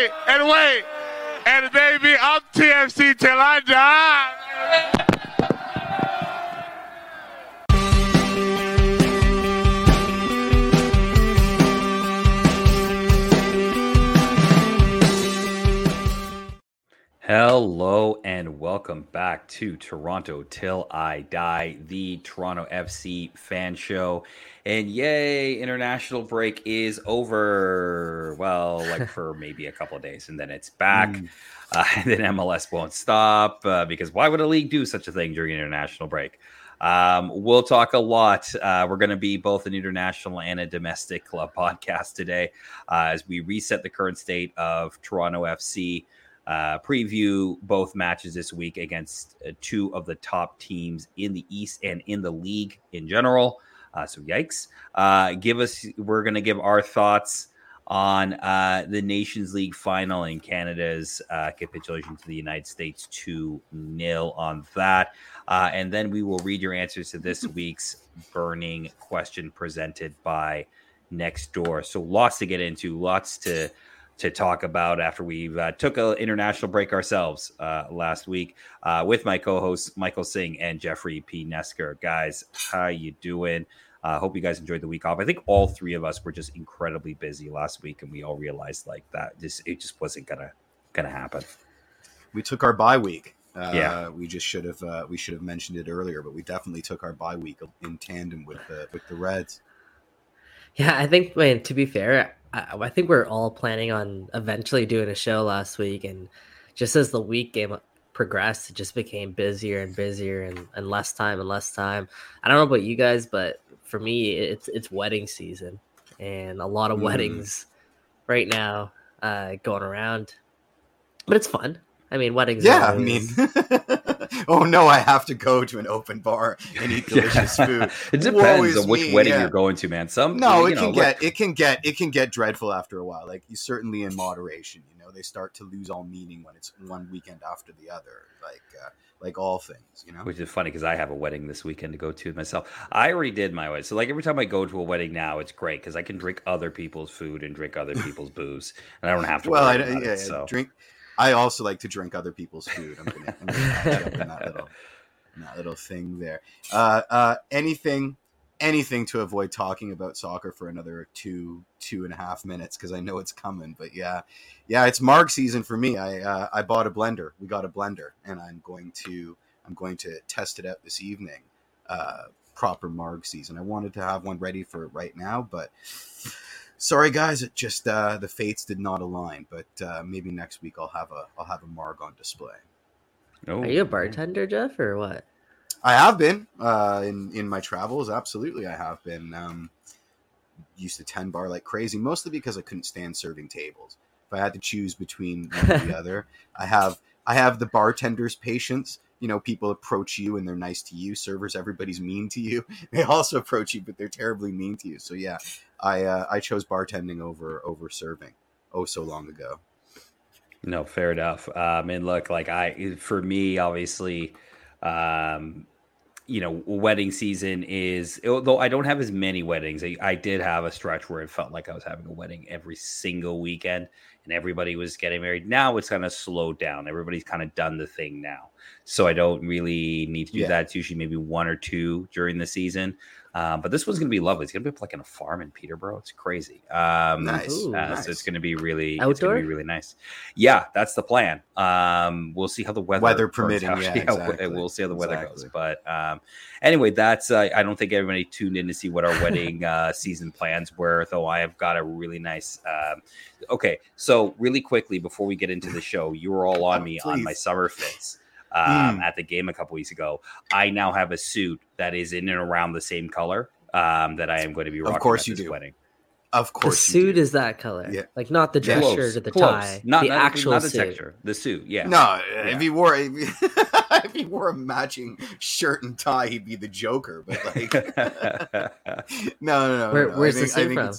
wait and wait. And baby, I'm TFC till I die. Hello and welcome back to Toronto Till I Die, the Toronto FC fan show. And yay, international break is over. Well, like for maybe a couple of days, and then it's back. Mm. Uh, and then MLS won't stop uh, because why would a league do such a thing during an international break? Um, we'll talk a lot. Uh, we're going to be both an international and a domestic club podcast today uh, as we reset the current state of Toronto FC uh, preview both matches this week against uh, two of the top teams in the East and in the league in general. Uh, so, yikes. Uh, give us, we're going to give our thoughts on uh, the Nations League final in Canada's uh, capitulation to the United States 2 nil on that. Uh, and then we will read your answers to this week's burning question presented by Nextdoor. So, lots to get into, lots to to talk about after we uh, took an international break ourselves uh, last week uh, with my co-hosts Michael Singh and Jeffrey P. Nesker. Guys, how you doing? I uh, hope you guys enjoyed the week off. I think all three of us were just incredibly busy last week, and we all realized like that this it just wasn't gonna gonna happen. We took our bye week. Uh, yeah, we just should have uh, we should have mentioned it earlier, but we definitely took our bye week in tandem with the with the Reds. Yeah, I think. Man, to be fair, I, I think we're all planning on eventually doing a show last week, and just as the week game progressed, it just became busier and busier, and, and less time and less time. I don't know about you guys, but for me, it's it's wedding season, and a lot of mm. weddings right now uh, going around. But it's fun. I mean, weddings. Yeah, always... I mean, oh no, I have to go to an open bar and eat delicious yeah. food. it depends on which me, wedding yeah. you're going to, man. Some no, it can know, get it can get it can get dreadful after a while. Like you certainly in moderation. You know, they start to lose all meaning when it's one weekend after the other. Like. Uh, like all things, you know. Which is funny because I have a wedding this weekend to go to myself. I already did my wedding, so like every time I go to a wedding now, it's great because I can drink other people's food and drink other people's booze, and I don't have to. Well, I, yeah, it, so. drink I also like to drink other people's food. I'm gonna, I'm gonna in that little, in that little thing there. Uh, uh, anything, anything to avoid talking about soccer for another two, two and a half minutes because I know it's coming. But yeah, yeah, it's Marg season for me. I uh, I bought a blender. We got a blender, and I'm going to I'm going to test it out this evening. Uh, proper Marg season. I wanted to have one ready for right now, but sorry guys, it just uh, the fates did not align. But uh, maybe next week I'll have a I'll have a Marg on display. Oh. Are you a bartender, Jeff, or what? I have been uh, in in my travels. Absolutely, I have been. Um, used to ten bar like crazy, mostly because I couldn't stand serving tables. If I had to choose between one or the other, I have I have the bartender's patience. You know, people approach you and they're nice to you. Servers, everybody's mean to you. They also approach you, but they're terribly mean to you. So yeah, I uh, I chose bartending over over serving. Oh, so long ago. No, fair enough. Um, and look, like I, for me, obviously, um, you know, wedding season is though I don't have as many weddings. I, I, did have a stretch where it felt like I was having a wedding every single weekend, and everybody was getting married. Now it's kind of slowed down. Everybody's kind of done the thing now, so I don't really need to do yeah. that. It's usually maybe one or two during the season. Um, but this one's going to be lovely. It's going to be like in a farm in Peterborough. It's crazy. Um, nice. Ooh, uh, nice. So it's going to be really, Outdoor? it's going to be really nice. Yeah, that's the plan. Um, we'll see how the weather, weather permitting. Yeah, exactly. we'll see how the weather exactly. goes. But um, anyway, that's. Uh, I don't think everybody tuned in to see what our wedding uh, season plans were. Though I have got a really nice. Um, okay, so really quickly before we get into the show, you were all on me on my summer fits um, mm. at the game a couple weeks ago. I now have a suit that is in and around the same color um, that I am going to be rocking. Of course, you do. Wedding. Of course, the suit is that color. Yeah, like not the dress shirt or the close. tie, not the not, actual not the suit. texture, the suit. Yeah. No, yeah. if he wore if he, if he, wore a matching shirt and tie, he'd be the Joker. But like, no, no, no. Where, no. Where's think, the suit from?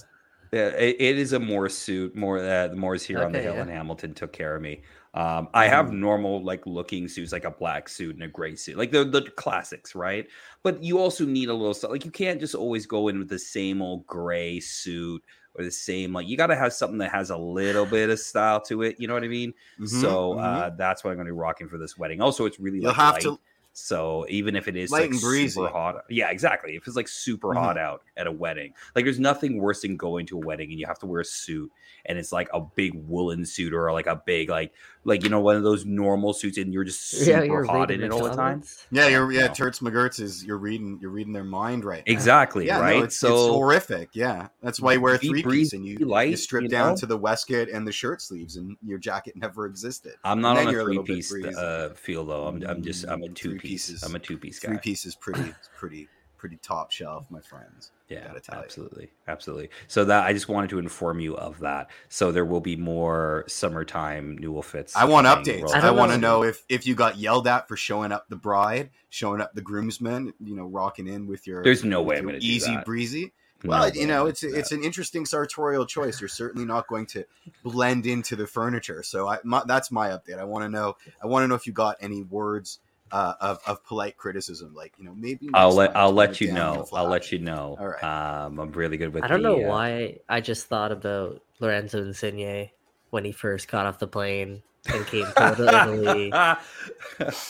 Yeah, it, it is a Morse suit. More uh, the Morse here okay, on the hill yeah. in Hamilton took care of me. Um, I have Mhm. normal like looking suits, like a black suit and a gray suit, like the the classics, right? But you also need a little stuff. Like you can't just always go in with the same old gray suit or the same like you got to have something that has a little bit of style to it. You know what I mean? Mhm, so mhm. uh, that's what I'm going to be rocking for this wedding. Also, it's really you'll like, have light. to So even if it is Light like and breezy. super hot, yeah, exactly. If it's like super Mhm. hot out at a wedding, like there's nothing worse than going to a wedding and you have to wear a suit and it's like a big woolen suit or like a big like like you know one of those normal suits and you're just super hot in it all the time. Yeah, you're yeah. No. Turts McGurts is you're reading you're reading their mind right. now. Exactly, Yeah, no, right? it's, so it's horrific. Yeah, that's why you wear a three piece and you, light, you strip you down know? to the waistcoat and the shirt sleeves, and your jacket never existed. I'm not then on a you're a three piece breezy. uh, feel though. I'm I'm just I'm a Mm, two three piece. pieces. I'm a two piece guy. Three piece is pretty pretty pretty top shelf, my friends. Yeah, gotta tell you. absolutely, absolutely. So that I just wanted to inform you of that. So there will be more summertime new fits. I want updates. I I, want to know. know if if you got yelled at for showing up the bride, showing up the groomsmen, you know, rocking in with your. There's no way I'm going to easy do that. breezy. Well, way you know, it's do it's an interesting sartorial choice. You're certainly not going to blend into the furniture. So I, my, that's my update. I want to know. I want to know if you got any words uh, of of polite criticism, like you know, maybe. I'll let I'll let you know. I'll let you know. All right. Um, I'm really good with. I don't the, know uh, why I just thought about Lorenzo Insigne when he first got off the plane and came to Italy.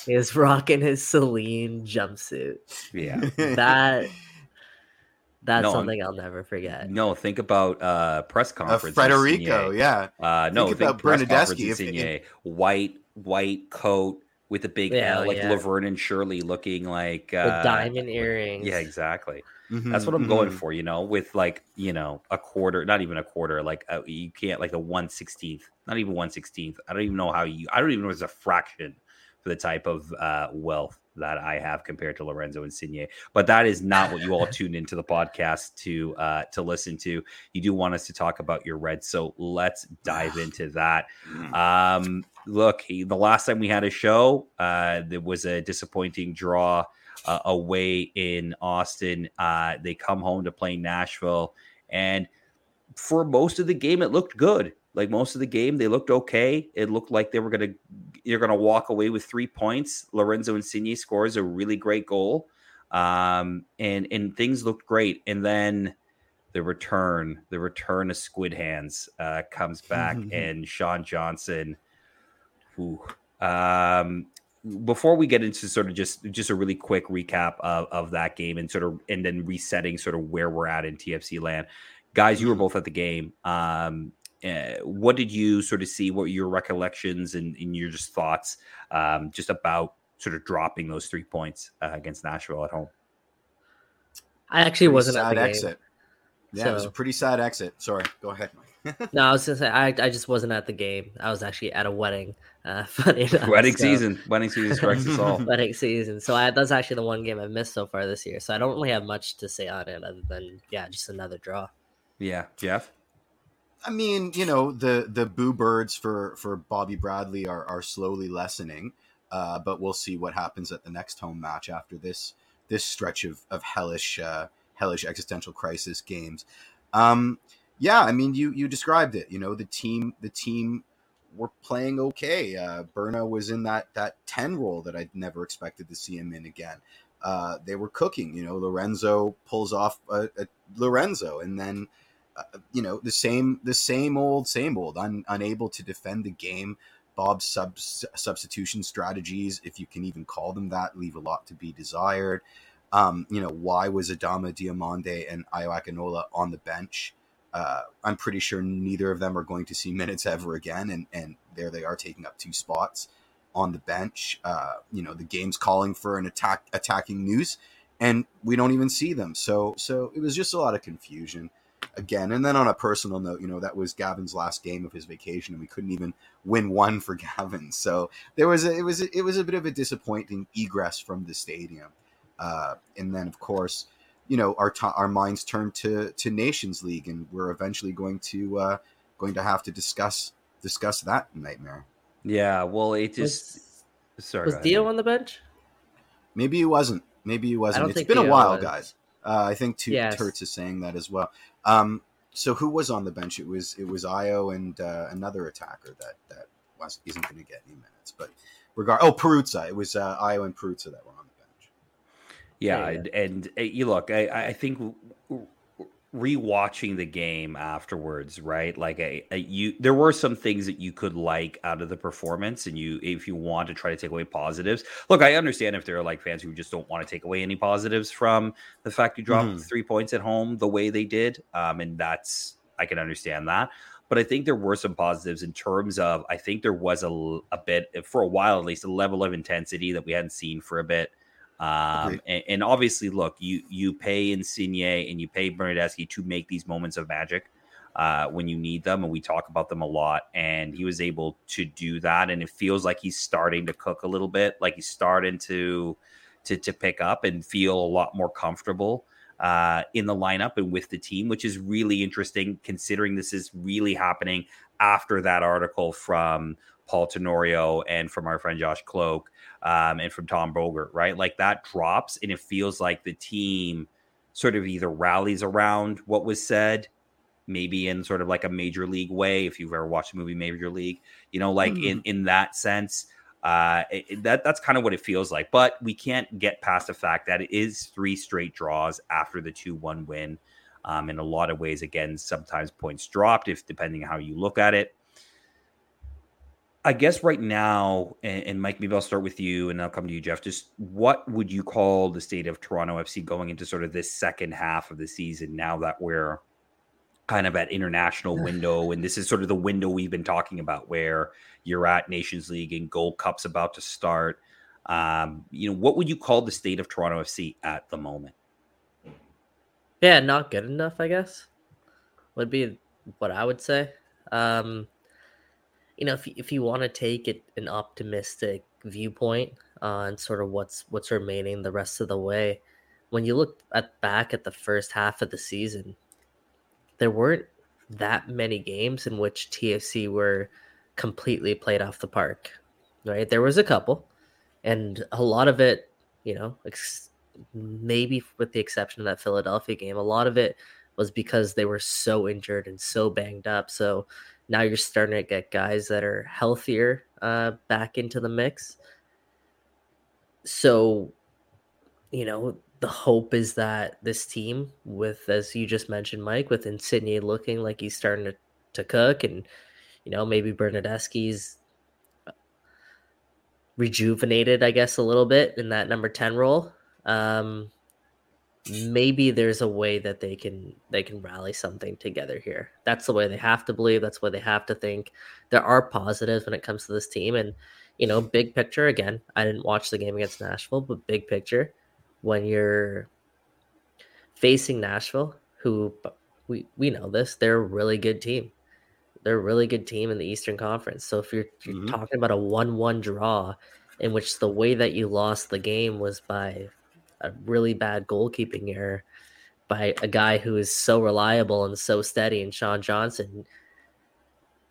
He was rocking his Celine jumpsuit. yeah. That that's No, I'm- something I'll never forget. No, think about uh press Uh, conference. Frederico, Insigne. yeah. Uh, no, Think think, about press Bernardeschi, conference if- Insigne, white white coat with a big Yeah, L, like yeah. Laverne and Shirley, looking like uh, With diamond earrings. Yeah, exactly. Mhm, That's what I'm going mhm. for, you know, with like, you know, a quarter, not even a quarter, like uh, you can't like a 116th, not even 116th. I don't even know how you, I don't even know if it's a fraction for the type of uh, wealth that I have compared to Lorenzo Insigne. But that is not what you all tuned into the podcast to uh, to listen to. You do want us to talk about your Reds, so let's dive into that. Um, look, he, the last time we had a show, uh, there was a disappointing draw uh, away in Austin. Uh, they come home to play Nashville, and for most of the game, it looked good. Like most of the game, they looked okay. It looked like they were gonna you're gonna walk away with three points. Lorenzo Insigne scores a really great goal, um, and and things looked great. And then the return, the return of Squid Hands uh, comes back, and Sean Johnson. Ooh, um, before we get into sort of just just a really quick recap of, of that game and sort of and then resetting sort of where we're at in TFC land, guys, you were both at the game. Um, uh, what did you sort of see? What were your recollections and, and your just thoughts um, just about sort of dropping those three points uh, against Nashville at home? I actually Pretty wasn't at sad the game. exit. Yeah, it was a pretty sad exit. Sorry, go ahead. No, I was gonna say I, I just wasn't at the game. I was actually at a wedding. Uh, funny enough, Wedding so- season, wedding season strikes us all. wedding season. So I, that's actually the one game I've missed so far this year. So I don't really have much to say on it other than yeah, just another draw. Yeah, Jeff. I mean, you know, the the boo birds for for Bobby Bradley are are slowly lessening, uh, but we'll see what happens at the next home match after this this stretch of of hellish uh, hellish existential crisis games. Um, yeah, I mean, you you described it. You know, the team the team were playing okay. Uh, Berna was in that that ten role that I'd never expected to see him in again. Uh, they were cooking. You know, Lorenzo pulls off a, a Lorenzo, and then you know the same the same old same old. Un, unable to defend the game. Bob's sub, substitution strategies if you can even call them that leave a lot to be desired. Um, you know why was Adama Diomande and Akinola on the bench? Uh, i'm pretty sure neither of them are going to see minutes ever again and and there they are taking up two spots on the bench. Uh, you know the game's calling for an attack attacking news and we don't even see them. So so it was just a lot of confusion again. And then on a personal note, you know, that was Gavin's last game of his vacation, and we couldn't even win one for Gavin. So there was a, it was a, it was a bit of a disappointing egress from the stadium. Uh, and then of course, you know, our t- our minds turned to to Nations League, and we're eventually going to uh, going to have to discuss discuss that nightmare. Yeah, well, it just Was, sorry. was go. Dio on the bench? Maybe he wasn't. Maybe he wasn't. It's It's think been a while, was. guys. Uh, I think two Yes. Turts is saying that as well. Um, so who was on the bench? It was it was Ayo and uh, another attacker that that isn't going to get any minutes. But regard, oh Perruzza, it was uh, Ayo and Perruzza that were on the bench. Yeah, and, and uh, you look, I, I think rewatching the game afterwards, right? Like a, a, you, there were some things that you could like out of the performance, and you, if you want to try to take away positives, look, I understand if there are like fans who just don't want to take away any positives from the fact you dropped mm. three points at home the way they did, um, and that's I can understand that. But I think there were some positives in terms of I think there was a, a bit for a while at least a level of intensity that we hadn't seen for a bit um, and, and, obviously, look, you you pay Insigne and you pay Bernardeschi to make these moments of magic uh, when you need them, and we talk about them a lot. And he was able to do that, and it feels like he's starting to cook a little bit, like he's starting to to to pick up and feel a lot more comfortable uh, in the lineup and with the team, which is really interesting considering this is really happening after that article from Paul Tenorio and from our friend Josh Kloke um, and from Tom Bogert, right? Like that drops, and it feels like the team sort of either rallies around what was said, maybe in sort of like a major league way. If you've ever watched the movie Major League, you know, like mm. in in that sense. Uh, it, that that's kind of what it feels like, but we can't get past the fact that it is three straight draws after the two one win. Um, in a lot of ways, again, sometimes points dropped if depending on how you look at it. I guess right now, and, and, Mike, maybe I'll start with you, and I'll come to you, Jeff. Just what would you call the state of Toronto FC going into sort of this second half of the season? Now that we're kind of at international window, and this is sort of the window we've been talking about, where you're at Nations League and Gold Cup's about to start. Um, you know, what would you call the state of Toronto FC at the moment? Yeah, not good enough, I guess. Would be what I would say. Um, you know, if if you want to take it an optimistic viewpoint on sort of what's what's remaining the rest of the way, when you look at back at the first half of the season, there weren't that many games in which TFC were completely played off the park. Right? There was a couple, and a lot of it, you know, ex- maybe with the exception of that Philadelphia game, a lot of it was because they were so injured and so banged up. So now you're starting to get guys that are healthier uh, back into the mix. So, you know, the hope is that this team, with as you just mentioned, Mike, with Insigne looking like he's starting to, to cook, and you know maybe Bernardeschi's uh, rejuvenated, I guess, a little bit in that number ten role. Um, maybe there's a way that they can they can rally something together here. That's the way they have to believe. That's what they have to think. There are positives when it comes to this team, and you know, big picture. Again, I didn't watch the game against Nashville, but big picture, when you're facing Nashville, who we we know this, they're a really good team. They're a really good team in the Eastern Conference. So if you're, you're mm-hmm. talking about a one-one draw, in which the way that you lost the game was by a really bad goalkeeping error by a guy who is so reliable and so steady and Sean Johnson.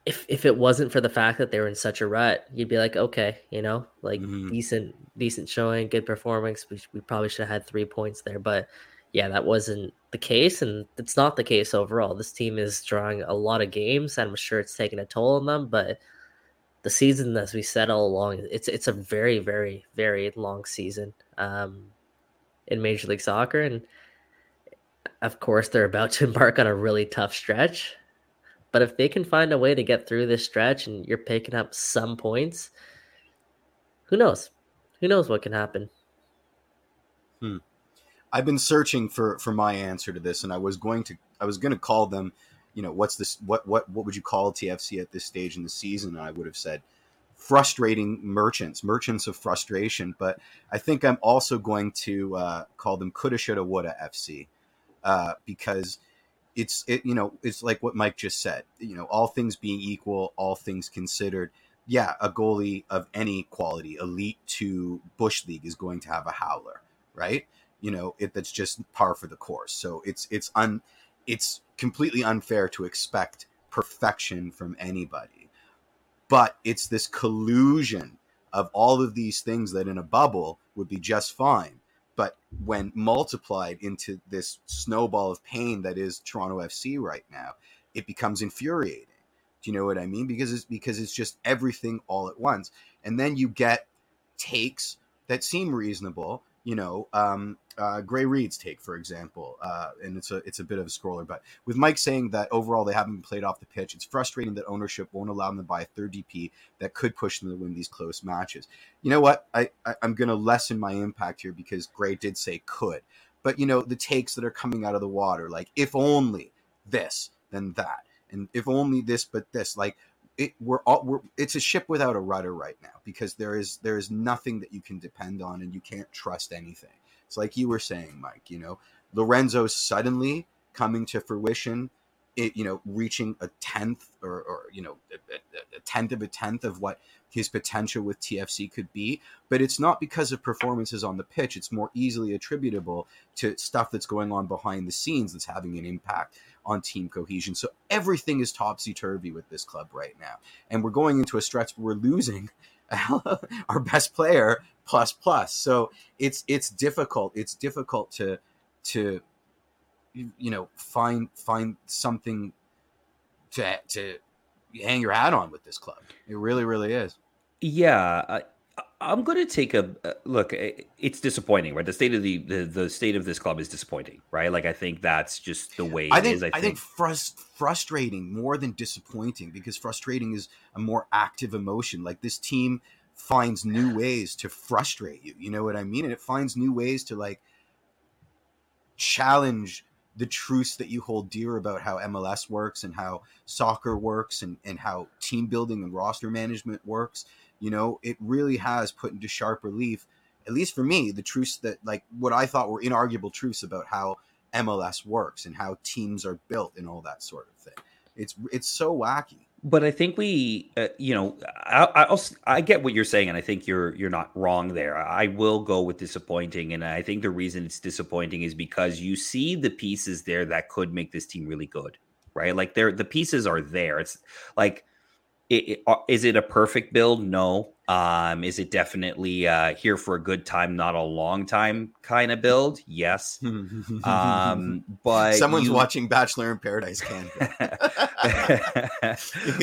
If if it wasn't for the fact that they were in such a rut, you'd be like, okay, you know, like mm-hmm. decent decent showing, good performance. We, we probably should have had three points there, but yeah, that wasn't the case, and it's not the case overall. This team is drawing a lot of games, and I'm sure it's taking a toll on them. But the season, as we said all along, it's it's a very, very, very long season. Um, in Major League Soccer. And of course, they're about to embark on a really tough stretch. But if they can find a way to get through this stretch and you're picking up some points, who knows? Who knows what can happen? Hmm. I've been searching for for my answer to this, and I was going to I was going to call them. You know, what's this? What what what would you call TFC at this stage in the season? And I would have said frustrating merchants, merchants of frustration. But I think I'm also going to uh, call them coulda, shoulda, woulda FC uh, because it's it you know it's like what Mike just said. You know, all things being equal, all things considered. Yeah, a goalie of any quality, elite to bush league, is going to have a howler, right? You know, it, that's just par for the course. So it's it's un it's completely unfair to expect perfection from anybody but it's this collusion of all of these things that in a bubble would be just fine. But when multiplied into this snowball of pain that is Toronto FC right now, it becomes infuriating Do you know what I mean? Because it's because it's just everything all at once, and then you get takes that seem reasonable. You know, um, uh, Gray Reed's take, for example, uh, and it's a it's a bit of a scroller, but with Mike saying that overall they haven't been played off the pitch, it's frustrating that ownership won't allow them to buy a third DP that could push them to win these close matches. You know what? I, I I'm going to lessen my impact here because Gray did say could, but you know the takes that are coming out of the water, like if only this, then that, and if only this, but this, like it, we're all we're, it's a ship without a rudder right now because there is there is nothing that you can depend on and you can't trust anything it's like you were saying, Mike, you know, Lorenzo suddenly coming to fruition, it, you know, reaching a tenth or, or you know, a, a, tenth of a tenth of what his potential with TFC could be. But it's not because of performances on the pitch. It's more easily attributable to stuff that's going on behind the scenes that's having an impact on team cohesion. So everything is topsy turvy with this club right now. And we're going into a stretch where we're losing our best player plus plus. So it's it's difficult. It's difficult to to you know find find something to to hang your hat on with this club. It really really is. Yeah, I'm going to take a look. Eh, it's disappointing, right? The state of the, the the state of this club is disappointing, right? Like I think that's just the way it is. I think, is, I, I think, frust- frustrating more than disappointing because frustrating is a more active emotion. Like this team finds new ways to frustrate you. You know what I mean? And it finds new ways to like challenge the truths that you hold dear about how MLS works and how soccer works and, and how team building and roster management works. You know, it really has put into sharp relief, at least for me, the truths that like what I thought were inarguable truths about how MLS works and how teams are built and all that sort of thing. It's it's so wacky but I think we, uh, you know, I, I, I get what you're saying, and I think you're you're not wrong there. I will go with disappointing, and I think the reason it's disappointing is because you see the pieces there that could make this team really good, right? Like there, the pieces are there. It's like, it, it, uh, is it a perfect build? No. Um, is it definitely uh, here for a good time, not a long time kind of build? Yes. um, but someone's you... watching Bachelor in Paradise, can.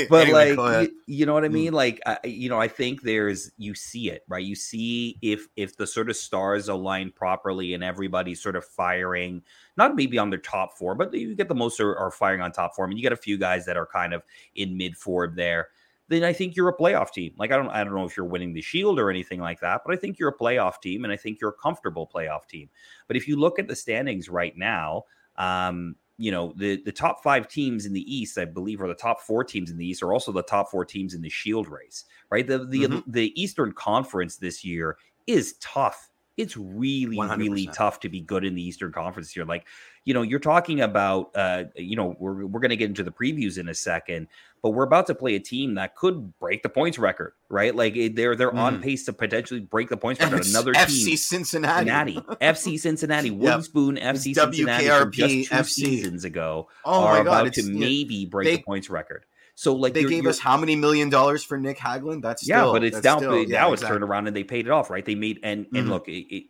but like, you, you, know what I mean? Mm. Like, uh, you know, I think there's you see it right. You see if if the sort of stars align properly and everybody's sort of firing, not maybe on their top four, but you get the most are, are firing on top form, and you get a few guys that are kind of in mid form there then I think you're a playoff team. Like I don't I don't know if you're winning the Shield or anything like that, but I think you're a playoff team, and I think you're a comfortable playoff team. But if you look at the standings right now, um, you know the the top five teams in the East, I believe, are the top four teams in the East, are also the top four teams in the Shield race. Right, the the mm-hmm. the Eastern Conference this year is tough. It's really 100%. really tough to be good in the Eastern Conference here. Like you know, you're talking about, uh, you know, we're, we're going to get into the previews in a second, but we're about to play a team that could break the points record, right? Like they're they're mm. on pace to potentially break the points record. Another FC team, Cincinnati, Cincinnati, FC Cincinnati, Wooden yep. Spoon, FC Cincinnati from just two FC. seasons ago oh are God, about to maybe break they, the points record. So like they gave us how many million dollars for Nick Hagglund? That's still, yeah, but it's down. Still, now yeah, it's turned around and they paid it off, right? They made and and mm-hmm. look, it, it,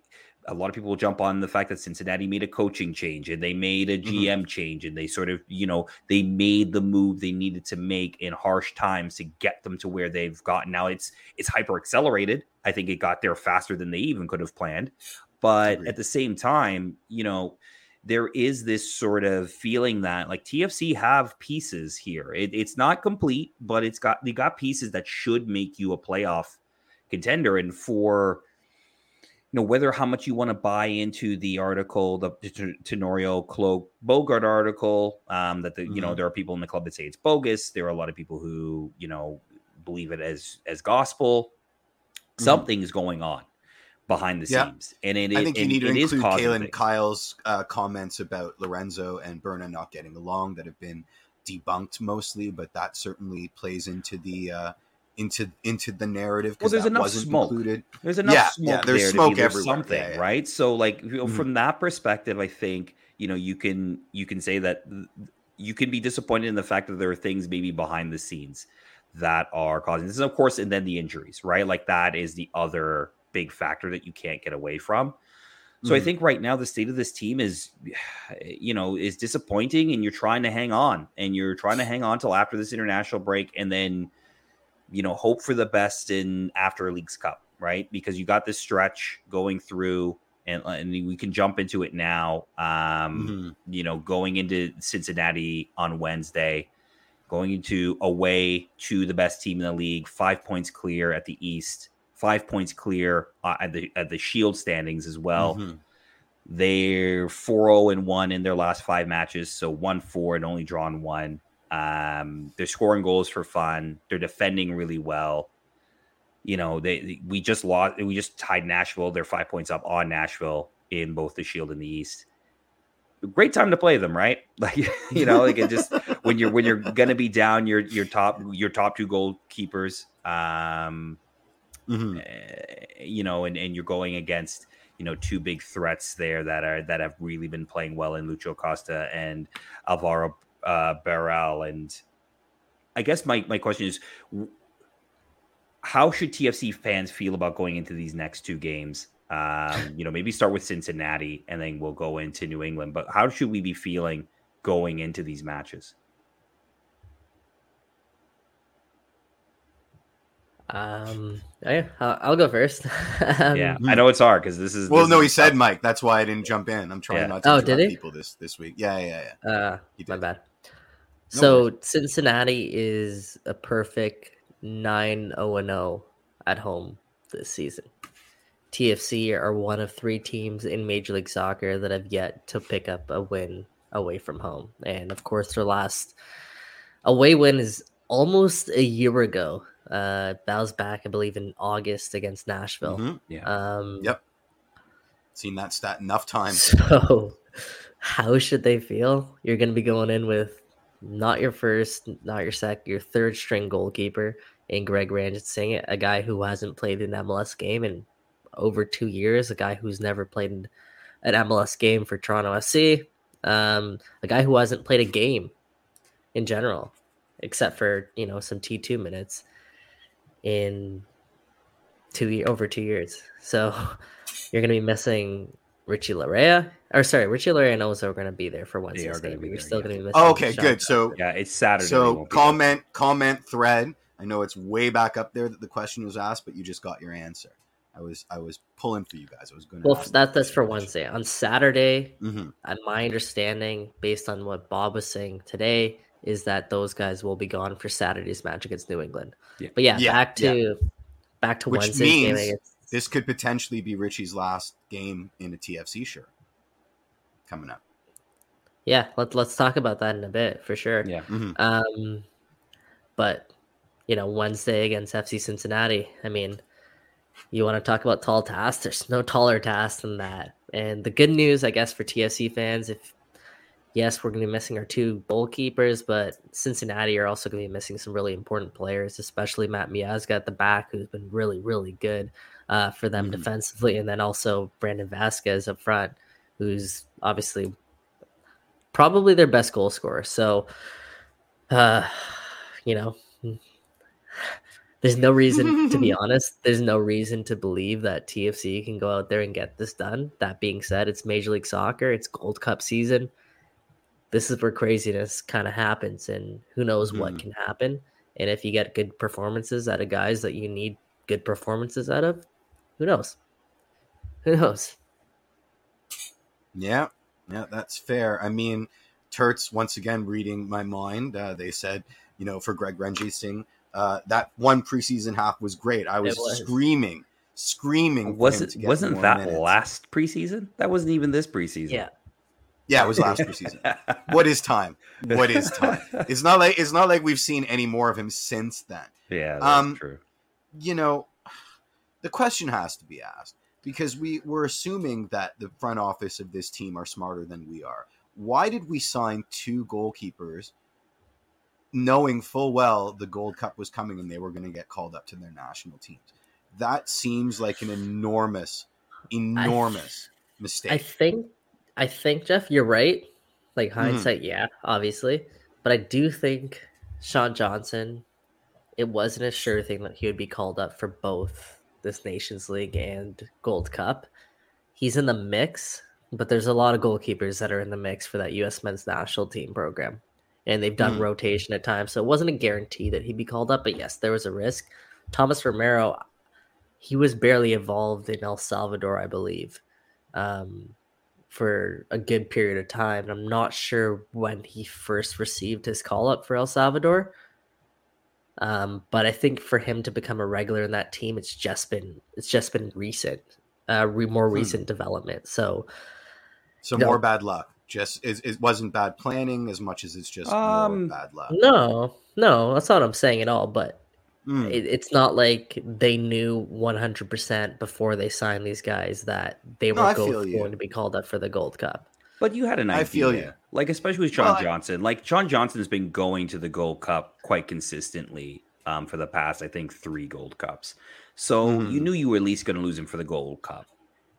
a lot of people will jump on the fact that Cincinnati made a coaching change and they made a GM mm-hmm. change and they sort of, you know, they made the move they needed to make in harsh times to get them to where they've gotten. Now it's it's hyper accelerated. I think it got there faster than they even could have planned. But at the same time, you know, there is this sort of feeling that like TFC have pieces here. It, it's not complete, but it's got they got pieces that should make you a playoff contender. And for you know whether how much you want to buy into the article, the Tenorio Kloke Bogert article. Um, that the mm-hmm. you know mm-hmm. there are people in the club that say it's bogus. There are a lot of people who you know believe it as as gospel. Mm-hmm. Something's going on behind the yeah. scenes, and it, I think it, you need to include Kaylyn Kyle's uh, comments about Lorenzo and Berna not getting along that have been debunked mostly, but that certainly plays into the. Uh, into into the narrative because well, there's enough smoke. Included. There's enough yeah, smoke yeah, there's there smoke everywhere. something, yeah, right? So like you know, mm-hmm. from that perspective, I think you know you can you can say that you can be disappointed in the fact that there are things maybe behind the scenes that are causing this, and of course, and then the injuries, right? Like that is the other big factor that you can't get away from. So I Mhm. think right now the state of this team is, you know, is disappointing, and you're trying to hang on, and you're trying to hang on till after this international break, and then, you know, hope for the best in after Leagues Cup, right? Because you got this stretch going through, and and we can jump into it now. Um, Mhm. you know, going into Cincinnati on Wednesday, going into away to the best team in the league, five points clear at the East, five points clear uh, at the at the Shield standings as well. Mhm. They're 4-0 and 1 in their last five matches, so 1-4 and only drawn one. Um, they're scoring goals for fun. They're defending really well. You know, they we just lost we just tied Nashville. They're 5 points up on Nashville in both the Shield and the East. Great time to play them, right? Like you know, like it just when you're when you're to be down your your top your top two goalkeepers um Mhm. uh, you know, and, and you're going against you know two big threats there that are that have really been playing well in Lucho Acosta and Alvaro uh, Barreal. And I guess my my question is, how should TFC fans feel about going into these next two games? Um, you know, maybe start with Cincinnati and then we'll go into New England. But how should we be feeling going into these matches? Um, yeah, I'll, I'll go first. um, yeah, I know it's hard because this is Well, this no, is he said tough. Mike. That's why I didn't jump in. I'm trying Yeah. not to Oh, did he? people this this week. Yeah, yeah, yeah. Uh, He my did. No So Cincinnati is a perfect 9 0 0 at home this season. TFC are one of three teams in Major League Soccer that have yet to pick up a win away from home. And of course, their last away win is almost a year ago. Uh, that was back, I believe, in August against Nashville. Mhm. Yeah. Um, Yep. Seen that stat enough times. so, how should they feel? You're going to be going in with not your first, not your second, your third string goalkeeper in Greg Ranjitsingh, a guy who hasn't played an MLS game in over two years, a guy who's never played an an MLS game for Toronto FC, um, a guy who hasn't played a game in general, except for you know some T two minutes in two over two years. So you're going to be missing Richie Laryea. Or sorry, Richie Laryea knows they're going to be there for Wednesday's gonna game. be but You're there, still yeah. going to be missing. Oh, okay, good. So Yeah, it's Saturday. so won't there. comment comment thread. I know it's way back up there that the question was asked, but you just got your answer. I was I was pulling for you guys. I was going to. Well, that, that's for Wednesday. On Saturday, hmm and my understanding, based on what Bob was saying today, is that those guys will be gone for Saturday's match against New England. Yeah. But yeah, Yeah, back to back to Which Wednesday's game against This could potentially be Richie's last game in a TFC shirt coming up. Yeah, let's let's talk about that in a bit for sure. Yeah. hmm Um, but you know, Wednesday against FC Cincinnati. I mean, you want to talk about tall tasks? There's no taller task than that. And the good news, I guess, for TFC fans, if yes, we're going to be missing our two goalkeepers, but Cincinnati are also going to be missing some really important players, especially Matt Miazga at the back, who's been really, really good uh, for them Mhm. defensively, and then also Brandon Vazquez up front, who's obviously probably their best goal scorer. So, uh, you know, there's no reason to be honest. There's no reason to believe that TFC can go out there and get this done. That being said, it's Major League Soccer. It's Gold Cup season. This is where craziness kind of happens, and who knows what Mhm. can happen. And if you get good performances out of guys that you need good performances out of, who knows? Who knows? Yeah, yeah, that's fair. I mean, Turts once again reading my mind. Uh, they said, you know, for Greg Ranjitsingh, uh, that one preseason half was great. I was, was. screaming, screaming. Was it, wasn't that minutes. last preseason? That wasn't even this preseason. Yeah. Yeah, it was last preseason. what is time? What is time? It's not like it's not like we've seen any more of him since then. yeah, that's Um, true. you know, the question has to be asked because we we're assuming that the front office of this team are smarter than we are. Why did we sign two goalkeepers knowing full well the Gold Cup was coming and they were going to get called up to their national teams? That seems like an enormous, enormous mistake. I think I think Jeff, you're right. Like Mm-hmm. hindsight, yeah, obviously. But I do think Sean Johnson, it wasn't a sure thing that he would be called up for both this Nations League and Gold Cup. he's in the mix, but there's a lot of goalkeepers that are in the mix for that U.S. men's national team program, and they've done Hmm. rotation at times, so it wasn't a guarantee that he'd be called up. But yes, there was a risk. Thomas Romero, he was barely involved in El Salvador, I believe, um, for a good period of time. And I'm not sure when he first received his call up for El Salvador. Um, but I think for him to become a regular in that team, it's just been it's just been recent, uh, re- more Hmm. recent development. So So No. more bad luck. Just it, it wasn't bad planning as much as it's just Um, more bad luck. no, no, that's not what I'm saying at all. But Mm. it, it's not like they knew 100% before they signed these guys that they No, were I go- you. going to be called up for the Gold Cup. But you had an idea. I feel you. Like, especially with Sean Well, Johnson. Like, Sean Johnson's been going to the Gold Cup quite consistently um, for the past, I think, three Gold Cups. So Mhm. you knew you were at least going to lose him for the Gold Cup.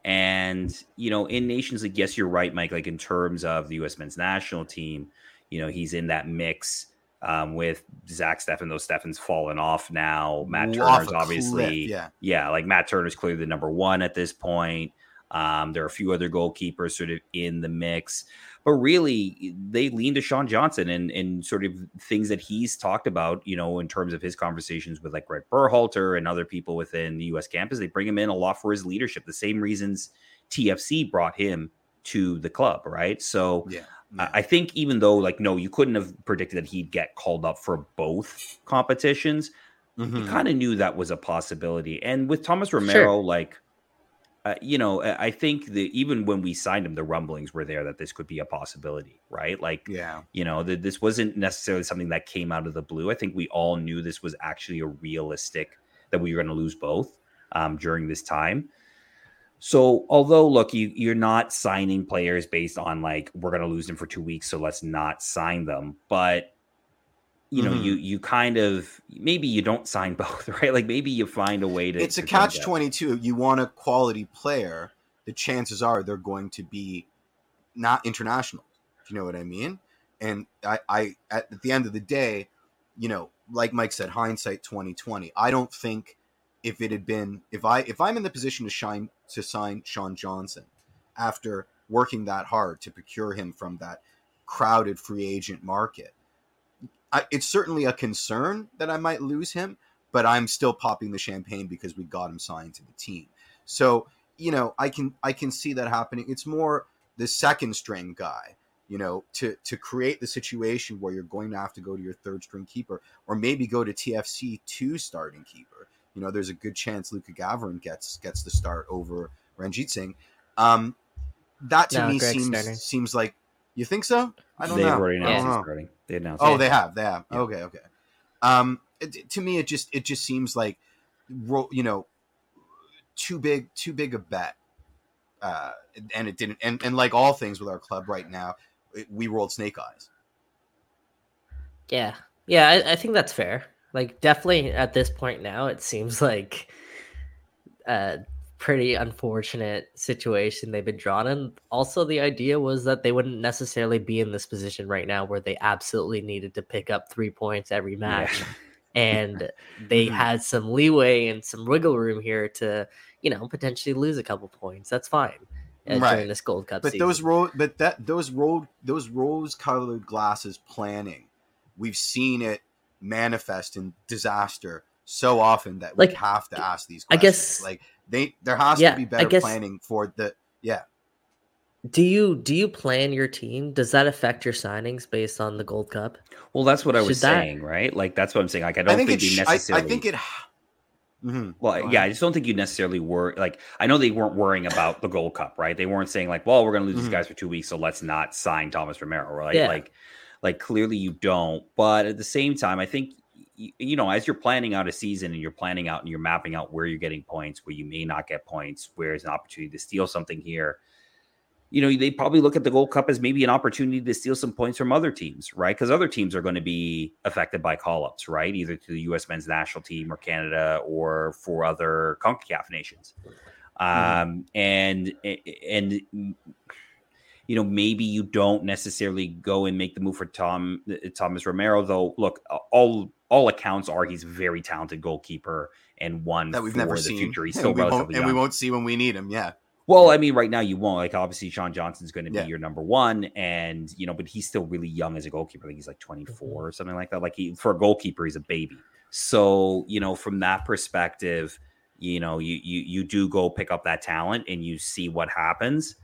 And, you know, in Nations League, yes, you're right, Mike. Like, in terms of the U.S. men's national team, you know, he's in that mix um, with Zach Steffen. Though Steffen's fallen off now. Matt Turner's obviously cliff, yeah. yeah, like Matt Turner's clearly the number one at this point. Um, there are a few other goalkeepers sort of in the mix, but really they lean to Sean Johnson and and sort of things that he's talked about, you know, in terms of his conversations with like Greg Berhalter and other people within the U.S. campus. They bring him in a lot for his leadership. The same reasons TFC brought him to the club, right? So Yeah. I- yeah. I think even though like no, you couldn't have predicted that he'd get called up for both competitions you Mhm. kind of knew that was a possibility. And with Thomas Romero, like, uh, you know, I I think that even when we signed him, the rumblings were there that this could be a possibility, right? Like, yeah. you know, that this wasn't necessarily something that came out of the blue. I think we all knew this was actually a realistic that we were going to lose both um, during this time. So, although look, you you're not signing players based on like we're going to lose them for two weeks, so let's not sign them. But you know, Mhm. you you kind of maybe you don't sign both, right? Like maybe you find a way to. It's a to catch twenty two. You want a quality player, the chances are they're going to be not international. If you know what I mean? And I, I at the end of the day, you know, like Mike said, hindsight twenty twenty. I don't think if it had been if I if I'm in the position to shine to sign Sean Johnson after working that hard to procure him from that crowded free agent market, I, it's certainly a concern that I might lose him but I'm still popping the champagne because we got him signed to the team. So, you know, I can I can see that happening. It's more the second string guy, you know, to to create the situation where you're going to have to go to your third string keeper or maybe go to TFC two starting keeper. You know, there's a good chance Luka Gavran gets gets the start over Ranjitsingh. Um, that to No, me Greg seems Sterner. seems like you think so? I don't They've know. already I don't announced know. starting. They announced. Oh, it. they have. They have. Yeah. Okay. Okay. Um, it, to me, it just it just seems like, you know, too big too big a bet. Uh, and it didn't. And and like all things with our club right now, it, we rolled snake eyes. Yeah, yeah, I, I think that's fair. Like, definitely at this point now, it seems like a pretty unfortunate situation they've been drawn in. Also, the idea was that they wouldn't necessarily be in this position right now where they absolutely needed to pick up three points every match. Yeah. and they Mhm. had some leeway and some wiggle room here to, you know, potentially lose a couple points. That's fine uh, Right. during this Gold Cup But season. those ro- but that those road those rose colored glasses planning, we've seen it manifest in disaster so often that we have to ask these. I guess- like they there has Yeah, to be better guess- planning for the yeah. do you do you plan your team? Does that affect your signings based on the Gold Cup? Well, that's what I was Should that- saying, right? Like that's what I'm saying. Like I don't I think, think, it. they I, necessarily. I think it. Mhm. Well, Go yeah, I just don't think you necessarily were like I know they weren't worrying about the Gold Cup, right? They weren't saying like, "Well, we're going to lose Mhm. these guys for two weeks, so let's not sign Thomas Romero." Right? Yeah. Like, like clearly you don't. But at the same time, I think y- you know as you're planning out a season and you're planning out and you're mapping out where you're getting points, where you may not get points, where there's an opportunity to steal something here. You know, they probably look at the Gold Cup as maybe an opportunity to steal some points from other teams, right? Because other teams are going to be affected by call ups, right? Either to the U.S. men's national team or Canada or for other CONCACAF nations. Um, and, and, you know, maybe you don't necessarily go and make the move for Tom Thomas Romero, though. Look, all all accounts are he's a very talented goalkeeper and one that we've for never the seen, future. He's and still we won't- and we won't see when we need him. Yeah, Well, I mean, right now you won't. Like, obviously, Sean Johnson's going to be Yeah. your number one, and you know, but he's still really young as a goalkeeper. I think he's like 24 or something like that. Like, he for a goalkeeper, he's a baby. So, you know, from that perspective, you know, you you you do go pick up that talent and you see what happens.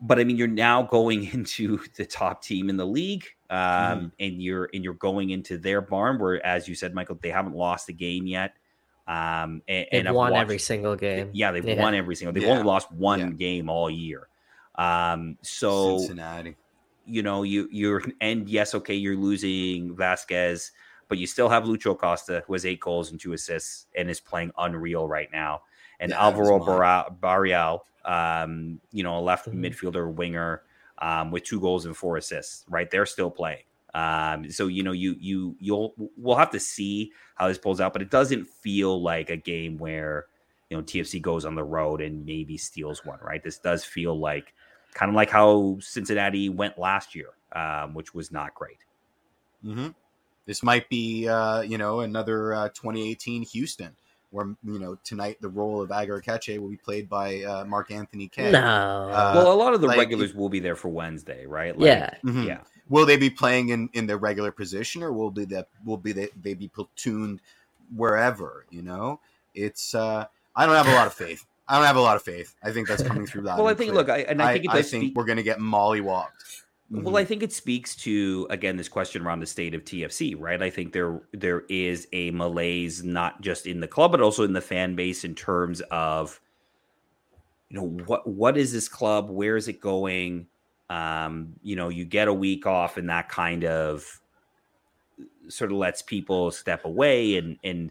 But I mean, you're now going into the top team in the league, um, and you're and you're going into their barn, where, as you said, Michael, they haven't lost a game yet. Um, and, They've and won watched- every single game. yeah, they've Yeah. won every single. They've Yeah. only lost one Yeah. game all year. Um, so Cincinnati. you know you you're and yes, okay, you're losing Vazquez, but you still have Lucho Acosta who has eight goals and two assists and is playing unreal right now. And Alvaro Barreal, um, you know, a left Mhm. midfielder winger um, with two goals and four assists. Right, they're still playing. Um, so you know, you you you'll we'll have to see how this pulls out, but it doesn't feel like a game where you know TFC goes on the road and maybe steals one. Right, this does feel like kind of like how Cincinnati went last year, um, which was not great. hmm This might be, uh, you know, another uh, 2018 Houston, where you know tonight the role of Ager Aketxe will be played by uh, Mark Anthony Kaye. No. Uh, well, a lot of the like- regulars will be there for Wednesday, right? Like, yeah. Mhm. yeah. Will they be playing in, in their regular position, or will be that will be they, they be platooned wherever? You know, it's uh, I don't have a lot of faith. I don't have a lot of faith. I think that's coming through loud. Well, I think clear. look, I, and I, think it does think speak. we're going to get mollywopped. Well, I think it speaks to again this question around the state of TFC, right? I think there there is a malaise not just in the club but also in the fan base in terms of you know what what is this club? Where is it going? Um, you know, you get a week off and that kind of sort of lets people step away and and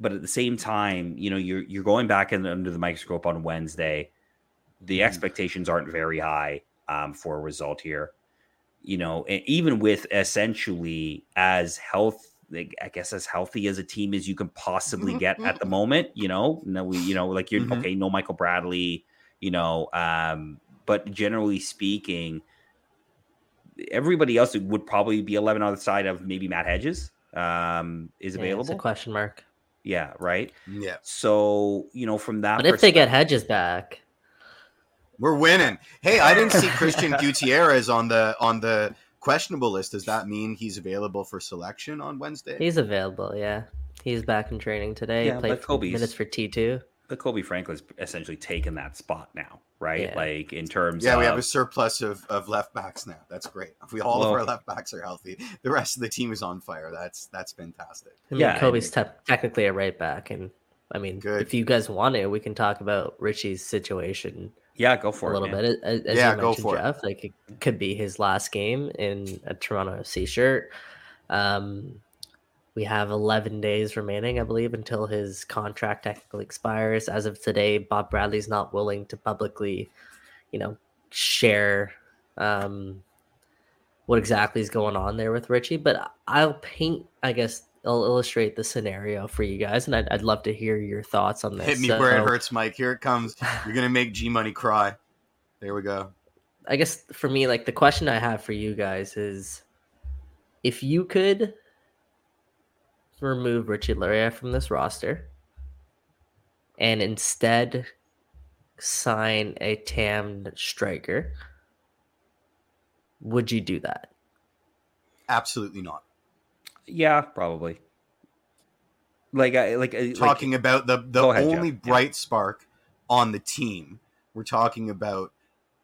but at the same time, you know, you're you're going back in, under the microscope on Wednesday. The Mhm. expectations aren't very high um, for a result here. You know, and even with essentially as health, like, I guess as healthy as a team as you can possibly get at the moment. You know, no, we, you know, like you're Mhm. okay. No Michael Bradley. You know, um, but generally speaking, everybody else would probably be eleven on the side of maybe Matt Hedges um, is Yeah, available. It's a question mark. Yeah, right. Yeah, So you know, from that, But if they get Hedges back, we're winning. Hey, I didn't see Christian Gutierrez on the on the questionable list. Does that mean he's available for selection on Wednesday? he's available. Yeah, he's back in training today. Yeah, he played but Kobe's- minutes for T two. but Kobe Franklin's essentially taken that spot now, right? Yeah. Like in terms, Yeah, of, we have a surplus of, of left backs now. That's great. If we all Well- of our left backs are healthy, the rest of the team is on fire. That's that's fantastic. I mean, Yeah, Kobe's te- technically a right back, and I mean, Good. if you guys want to, we can talk about Richie's situation yeah, go for a it. A little man. bit. As, as Yeah, you go mentioned, for it. Like it could be his last game in a Toronto FC shirt. Um, we have 11 days remaining, I believe, until his contract technically expires. As of today, Bob Bradley's not willing to publicly, you know, share um, what exactly is going on there with Richie. But I'll paint, I guess, I'll illustrate the scenario for you guys, and I'd, I'd love to hear your thoughts on this. Hit me where it hurts, Mike. Here it comes. You're gonna make G Money cry. There we go. I guess for me, like the question I have for you guys is if you could remove Richie Laryea from this roster and instead sign a tammed striker, would you do that? Absolutely not. Yeah, probably. Like, I like I- like- Talking about the the ahead, only Jeff. Yeah. bright spark on the team. We're talking about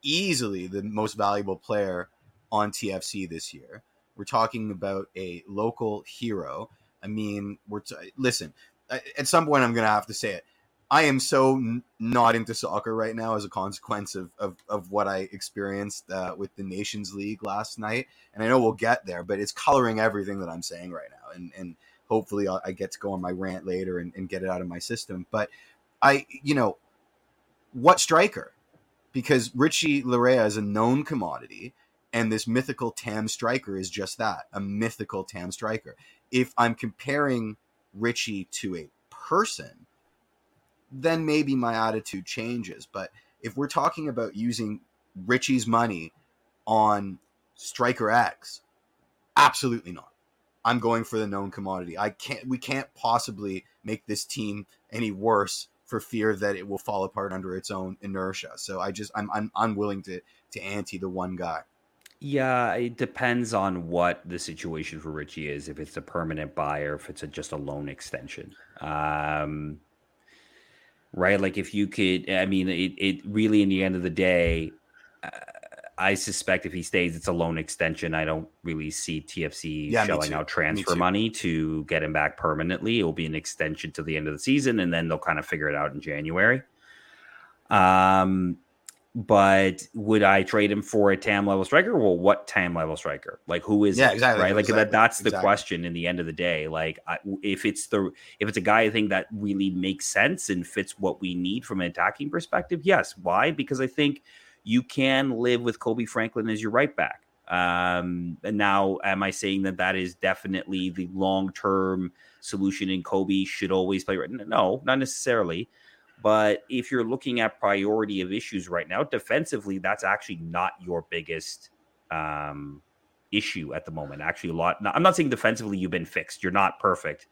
easily the most valuable player on TFC this year. We're talking about a local hero. I mean, we're t- listen. At some point, I'm going to have to say it. I am so n- not into soccer right now as a consequence of, of, of what I experienced uh, with the Nations League last night. And I know we'll get there, but it's coloring everything that I'm saying right now. And, and hopefully I'll, I get to go on my rant later and, and get it out of my system. But I, you know, what striker? Because Richie Laryea is a known commodity, and this mythical TAM striker is just that a mythical TAM striker. If I'm comparing Richie to a person, then maybe my attitude changes. But if we're talking about using Richie's money on striker X, absolutely not. I'm going for the known commodity. I can't. We can't possibly make this team any worse for fear that it will fall apart under its own inertia. So I just I'm I'm unwilling to to ante the one guy. Yeah, it depends on what the situation for Richie is. If it's a permanent buyer, if it's a, just a loan extension, um, right? Like if you could, I mean, it, it really, in the end of the day, uh, I suspect if he stays, it's a loan extension. I don't really see TFC Yeah, shelling out transfer money to get him back permanently. It will be an extension to the end of the season, and then they'll kind of figure it out in January. Um, but would I trade him for a TAM level striker? Well, what TAM level striker? Like who is Yeah, it, exactly, right? Like exactly, that that's the exactly. question in the end of the day. Like I, if it's the if it's a guy I think that really makes sense and fits what we need from an attacking perspective, yes. Why? Because I think you can live with Kobe Franklin as your right back. Um, and now, am I saying that that is definitely the long term solution? And Kobe should always play right? No, not necessarily. But if you're looking at priority of issues right now, defensively, that's actually not your biggest um, issue at the moment. Actually, a lot. I'm not saying defensively you've been fixed. You're not perfect,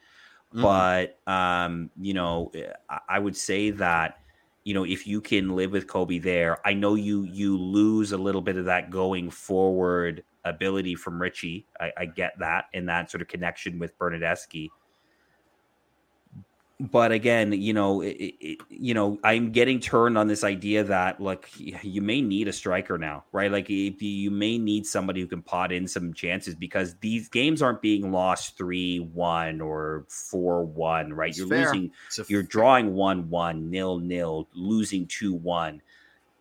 Mhm. but um, you know, I- I would say that you know if you can live with Kobe there, I know you you lose a little bit of that going forward ability from Richie. I, I get that and that sort of connection with Bernardeschi. But again, you know, it, it, you know, I'm getting turned on this idea that look, you may need a striker now, right? Like if you, you may need somebody who can pot in some chances because these games aren't being lost three one or four one, right? It's you're fair. losing you're drawing one one nil nil losing two one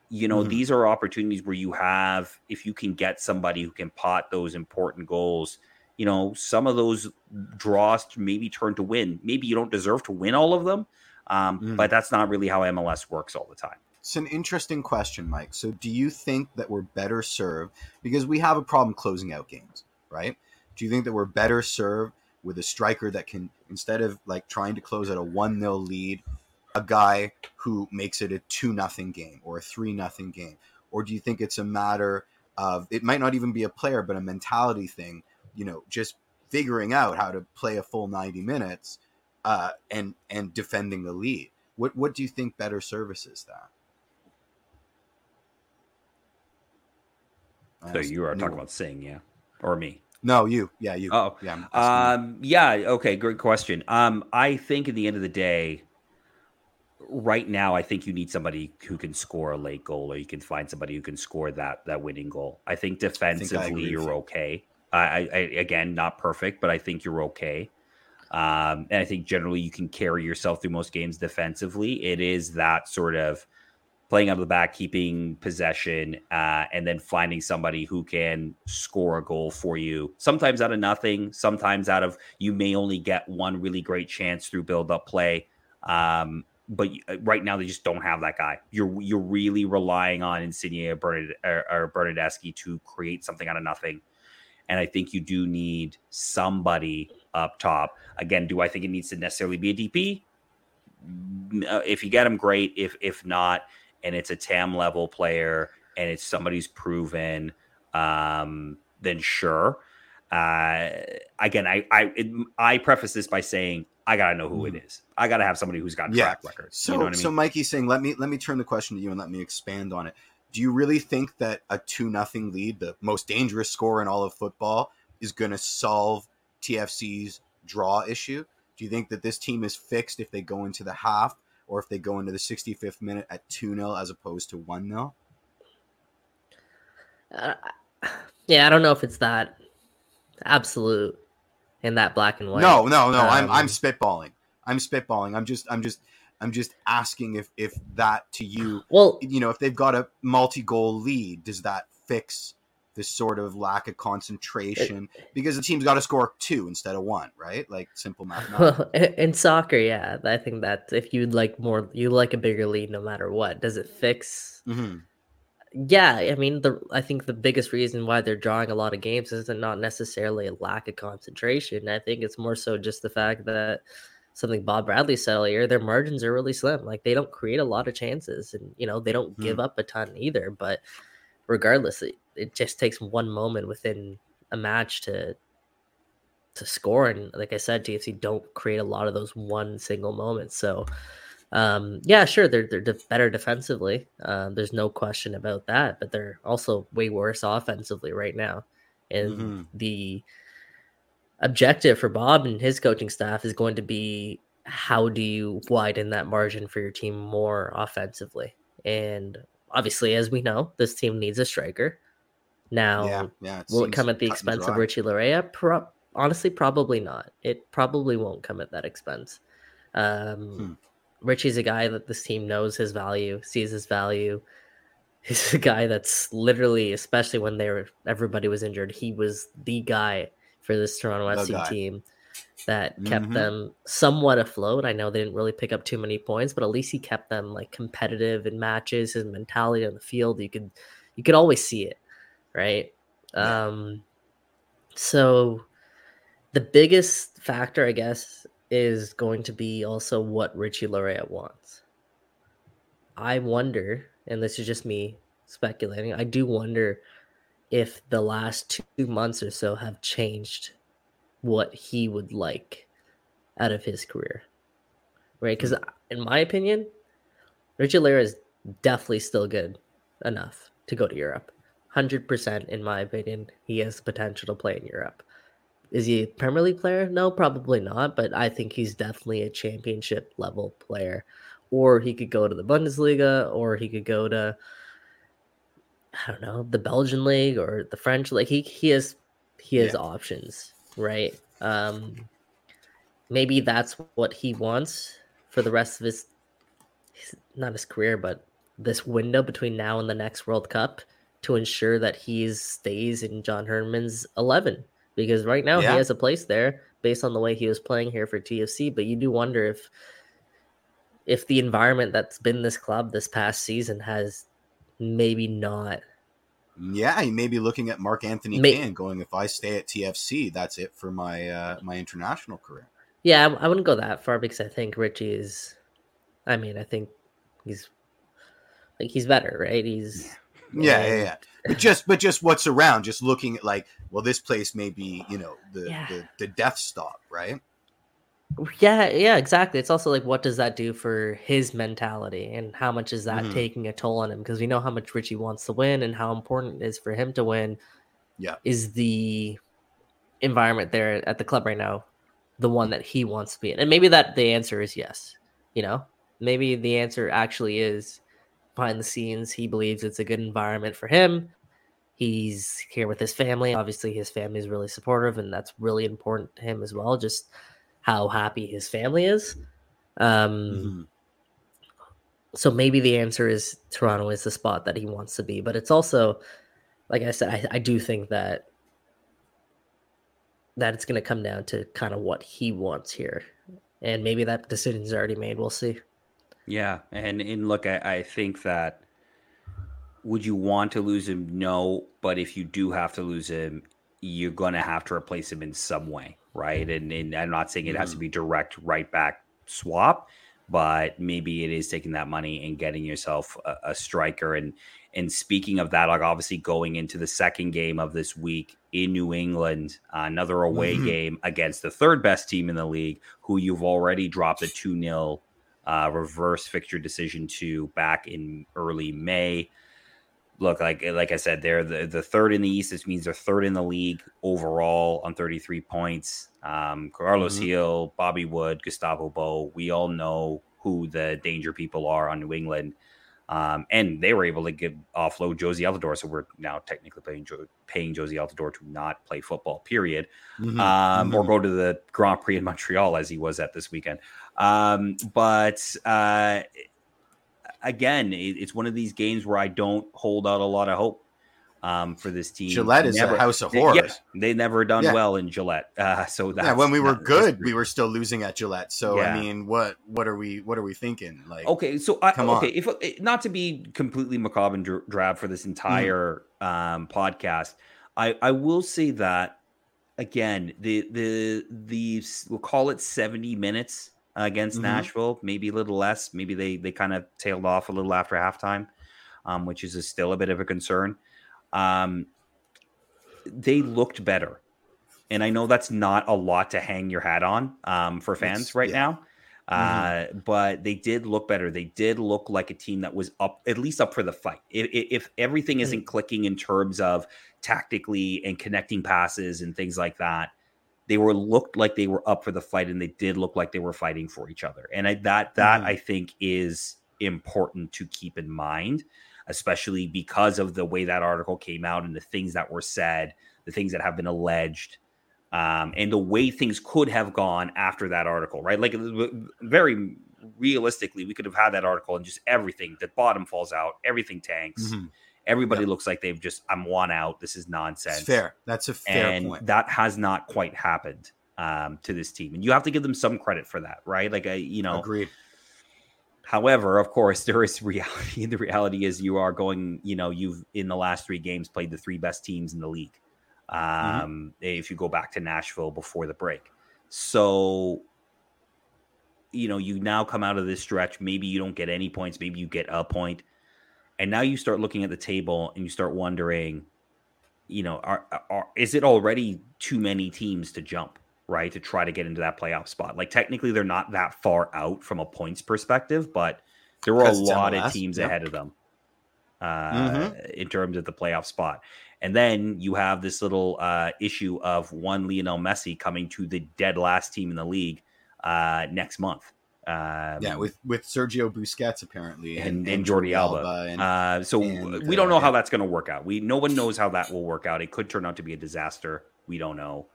you know Mhm. these are opportunities where you have if you can get somebody who can pot those important goals you know some of those draws maybe turn to win maybe you don't deserve to win all of them um, Mhm. but that's not really how mls works all the time It's an interesting question, Mike. So, do you think that we're better served because we have a problem closing out games, right? Do you think that we're better served with a striker that can, instead of like trying to close out a 1 0 lead, a guy who makes it a 2 nothing game or a 3 nothing game? Or do you think it's a matter of, it might not even be a player, but a mentality thing, you know, just figuring out how to play a full 90 minutes uh, and, and defending the lead? What, what do you think better services that? so you are talking about sing yeah or me No, you. Yeah, you. Oh, yeah. Um, yeah, okay, great question. Um, I think at the end of the day, right now, I think you need somebody who can score a late goal, or you can find somebody who can score that that winning goal. I think defensively, agree with you're you. okay. I, I, again, not perfect, but I think you're okay. Um, and I think generally you can carry yourself through most games defensively. It is that sort of playing out of the back, keeping possession, uh, and then finding somebody who can score a goal for you. Sometimes out of nothing, sometimes out of you may only get one really great chance through build up play. Um, but right now they just don't have that guy. You're you're really relying on Insigne or, Bernard, or, or Bernardeschi to create something out of nothing. And I think you do need somebody up top. Again, do I think it needs to necessarily be a DP? Mm, uh, If you get him, great. If if not, and it's a TAM level player and it's somebody who's proven, um, then sure. Uh, again, I I it, I preface this by saying I gotta know who it is. I gotta have somebody who's got Yeah. track record. So, you know what I mean? so Mikey's saying, let me let me turn the question to you and let me expand on it. Do you really think that a two nothing lead, the most dangerous score in all of football, is going to solve TFC's draw issue? Do you think that this team is fixed if they go into the half or if they go into the 65th minute at 2 0 as opposed to 1 0? Uh, yeah, I don't know if it's that absolute in that black and white. No, no, no. I'm I'm Um, spitballing. I'm spitballing. I'm just I'm just I'm just asking if if that to you Well, you know, if they've got a multi-goal lead, does that fix this sort of lack of concentration? Because the team's got to score two instead of one, right? Like simple math. well, in soccer, yeah, I think that if you'd like more, you like a bigger lead no matter what. Does it fix? hmm Yeah, I mean, the I think the biggest reason why they're drawing a lot of games is not necessarily a lack of concentration. I think it's more so just the fact that something Bob Bradley said earlier, their margins are really slim. Like they don't create a lot of chances, and you know they don't give up a ton either. But regardless, it, it just takes one moment within a match to to score. And like I said, TFC don't create a lot of those one single moments. So Um, yeah, sure, they're they're de- better defensively. Um, there's no question about that, but they're also way worse offensively right now. And Mhm. the objective for Bob and his coaching staff is going to be how do you widen that margin for your team more offensively? And obviously, as we know, this team needs a striker. Now, yeah, yeah. will it come at the expense of. Richie Laryea? Pro- honestly, probably not. It probably won't come at that expense. Um, Hmm. Richie's a guy that this team knows his value, sees his value. He's a guy that's literally, especially when they were everybody was injured, he was the guy for this Toronto The FC guy. team that kept Mhm. them somewhat afloat. I know they didn't really pick up too many points, but at least he kept them like competitive in matches. His mentality on the field, you could you could always see it, right? Yeah. Um, so the biggest factor, I guess, is going to be also what Richie Laryea wants. I wonder, and this is just me speculating, I do wonder if the last two months or so have changed what he would like out of his career. Right? Because, hmm. in my opinion, Richie Laryea is definitely still good enough to go to Europe. 100% in my opinion, he has the potential to play in Europe. Is he a Premier League player? No, probably not, but I think he's definitely a championship level player. Or he could go to the Bundesliga, or he could go to I don't know, the Belgian league or the French league. He he has he has Yeah. options, right? Um maybe that's what he wants for the rest of his, his not his career, but this window between now and the next World Cup to ensure that he stays in John Herdman's 11 because right now Yeah. he has a place there based on the way he was playing here for TFC but you do wonder if if the environment that's been this club this past season has maybe not Yeah, he may be looking at Mark Anthony May- Can going, if I stay at TFC, that's it for my uh, my international career. yeah I, I wouldn't go that far because I think Richie is I mean I think he's like he's better right he's Yeah, yeah, and- yeah. But just but just what's around, just looking at like, well, this place may be, you know, the Yeah. the, the death stop, right? Yeah, yeah, exactly. It's also like, what does that do for his mentality, and how much is that Mhm. taking a toll on him? Because we know how much Richie wants to win, and how important it is for him to win. Yeah. is the environment there at the club right now the one that he wants to be in? And maybe that the answer is yes. You know, maybe the answer actually is behind the scenes. He believes it's a good environment for him. He's here with his family. Obviously, his family is really supportive, and that's really important to him as well. Just how happy his family is. Um, Mhm. So maybe the answer is Toronto is the spot that he wants to be. But it's also, like I said, I, I do think that that it's going to come down to kind of what he wants here, and maybe that decision's already made. We'll see. Yeah, and and look, I, I think that would you want to lose him? No, but if you do have to lose him, you're gonna have to replace him in some way, right? And, and I'm not saying it has to be direct right back swap, but maybe it is taking that money and getting yourself a, a striker. And and speaking of that, like obviously going into the second game of this week in New England, uh, another away Mhm. game against the third best team in the league, who you've already dropped a 2 0 uh, reverse fixture decision to back in early May. Look, like like I said, they're the, the third in the East. This means they're third in the league overall on 33 points. Um, Carlos Mhm. Gil, Bobby Wood, Gustavo Bou. We all know who the danger people are on New England. Um, and they were able to give offload Jozy Altidore, so we're now technically paying jo- paying Jozy Altidore to not play football. Period Mhm. um, or Mhm. go to the Grand Prix in Montreal as he was at this weekend. Um, but uh, again, it's one of these games where I don't hold out a lot of hope um, for this team. Gillette is Never- a house of horrors. yeah, they never done Yeah. well in Gillette. Uh, so that's, yeah, when we were good, we were still losing at Gillette. So Yeah. I mean, what what are we what are we thinking? Like, Okay, so I, Come okay, on. if eh, not to be completely macabre and drab for this entire um, podcast, I I will say that again the the the we'll call it seventy minutes against Mhm. Nashville, maybe a little less. Maybe they they kind of tailed off a little after halftime, um, which is a, still a bit of a concern. Um, they looked better, and I know that's not a lot to hang your hat on um, for fans It's- right yeah. now. Mm-hmm. Uh, but they did look better. They did look like a team that was up, at least up for the fight. If, if everything isn't mm-hmm. clicking in terms of tactically and connecting passes and things like that, they were looked like they were up for the fight, and they did look like they were fighting for each other. And I, that that mm-hmm. I think is important to keep in mind, especially because of the way that article came out and the things that were said, the things that have been alleged um, and the way things could have gone after that article, right? Like very realistically, we could have had that article and just everything, the bottom falls out, everything tanks. Mm-hmm. Everybody yep. looks like they've just, I'm one out. This is nonsense. It's fair. That's a fair and point. That has not quite happened um, to this team. And you have to give them some credit for that, right? Like, I, you know, agreed. However, of course, there is reality. The reality is you are going, you know, you've in the last three games played the three best teams in the league. Mm-hmm. um, mm-hmm. if you go back to Nashville before the break. So, you know, you now come out of this stretch. Maybe you don't get any points. Maybe you get a point, and now you start looking at the table and you start wondering, you know, are, are is it already too many teams to jump? Right to try to get into that playoff spot. Like technically, they're not that far out from a points perspective, but there were a lot MLS. of teams yep. ahead of them uh, mm-hmm. in terms of the playoff spot. And then you have this little uh, issue of one Lionel Messi coming to the dead last team in the league uh, next month. Um, yeah, with with Sergio Busquets apparently, and, and, and Jordi Alba. Alba and, uh, so and, we don't know uh, how that's going to work out. We no one knows how that will work out. It could turn out to be a disaster. We don't know.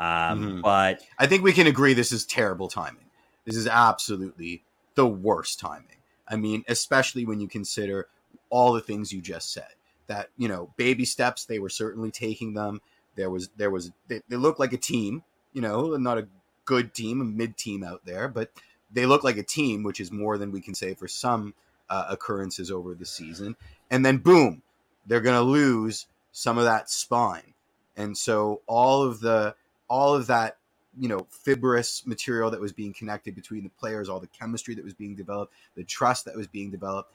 Um, mm-hmm. But I think we can agree this is terrible timing. This is absolutely the worst timing. I mean, especially when you consider all the things you just said that you know baby steps they were certainly taking them there was there was they, they looked like a team you know not a good team a mid team out there but they look like a team which is more than we can say for some uh, occurrences over the season. And then boom they're going to lose some of that spine. And so all of the all of that you know fibrous material that was being connected between the players all the chemistry that was being developed the trust that was being developed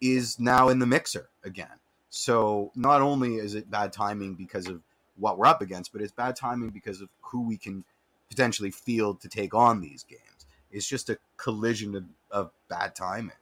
is now in the mixer again. So not only is it bad timing because of what we're up against, but it's bad timing because of who we can potentially field to take on these games. It's just a collision of, of bad timing.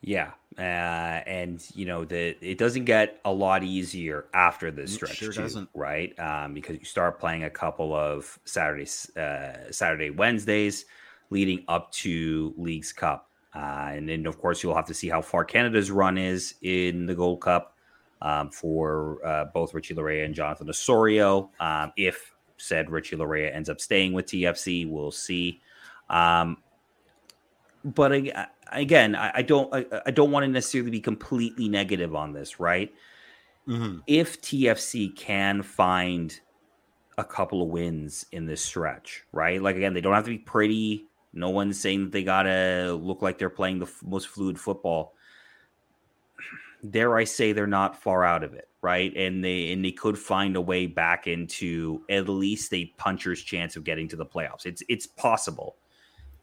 Yeah, uh, and you know the it doesn't get a lot easier after this stretch, sure too, doesn't. right? Um, because you start playing a couple of Saturdays, uh, Saturday Wednesdays, leading up to Leagues Cup. Uh, and then, of course, you'll have to see how far Canada's run is in the Gold Cup um, for uh, both Richie Laryea and Jonathan Osorio. Um, if said Richie Laryea ends up staying with TFC, we'll see. Um, but I, again, I, I don't, I, I, don't want to necessarily be completely negative on this, right? Mm-hmm. If TFC can find a couple of wins in this stretch, right? Like again, they don't have to be pretty no one's saying that they gotta look like they're playing the f- most fluid football. Dare I say they're not far out of it, right? And they and they could find a way back into at least a puncher's chance of getting to the playoffs. It's it's possible,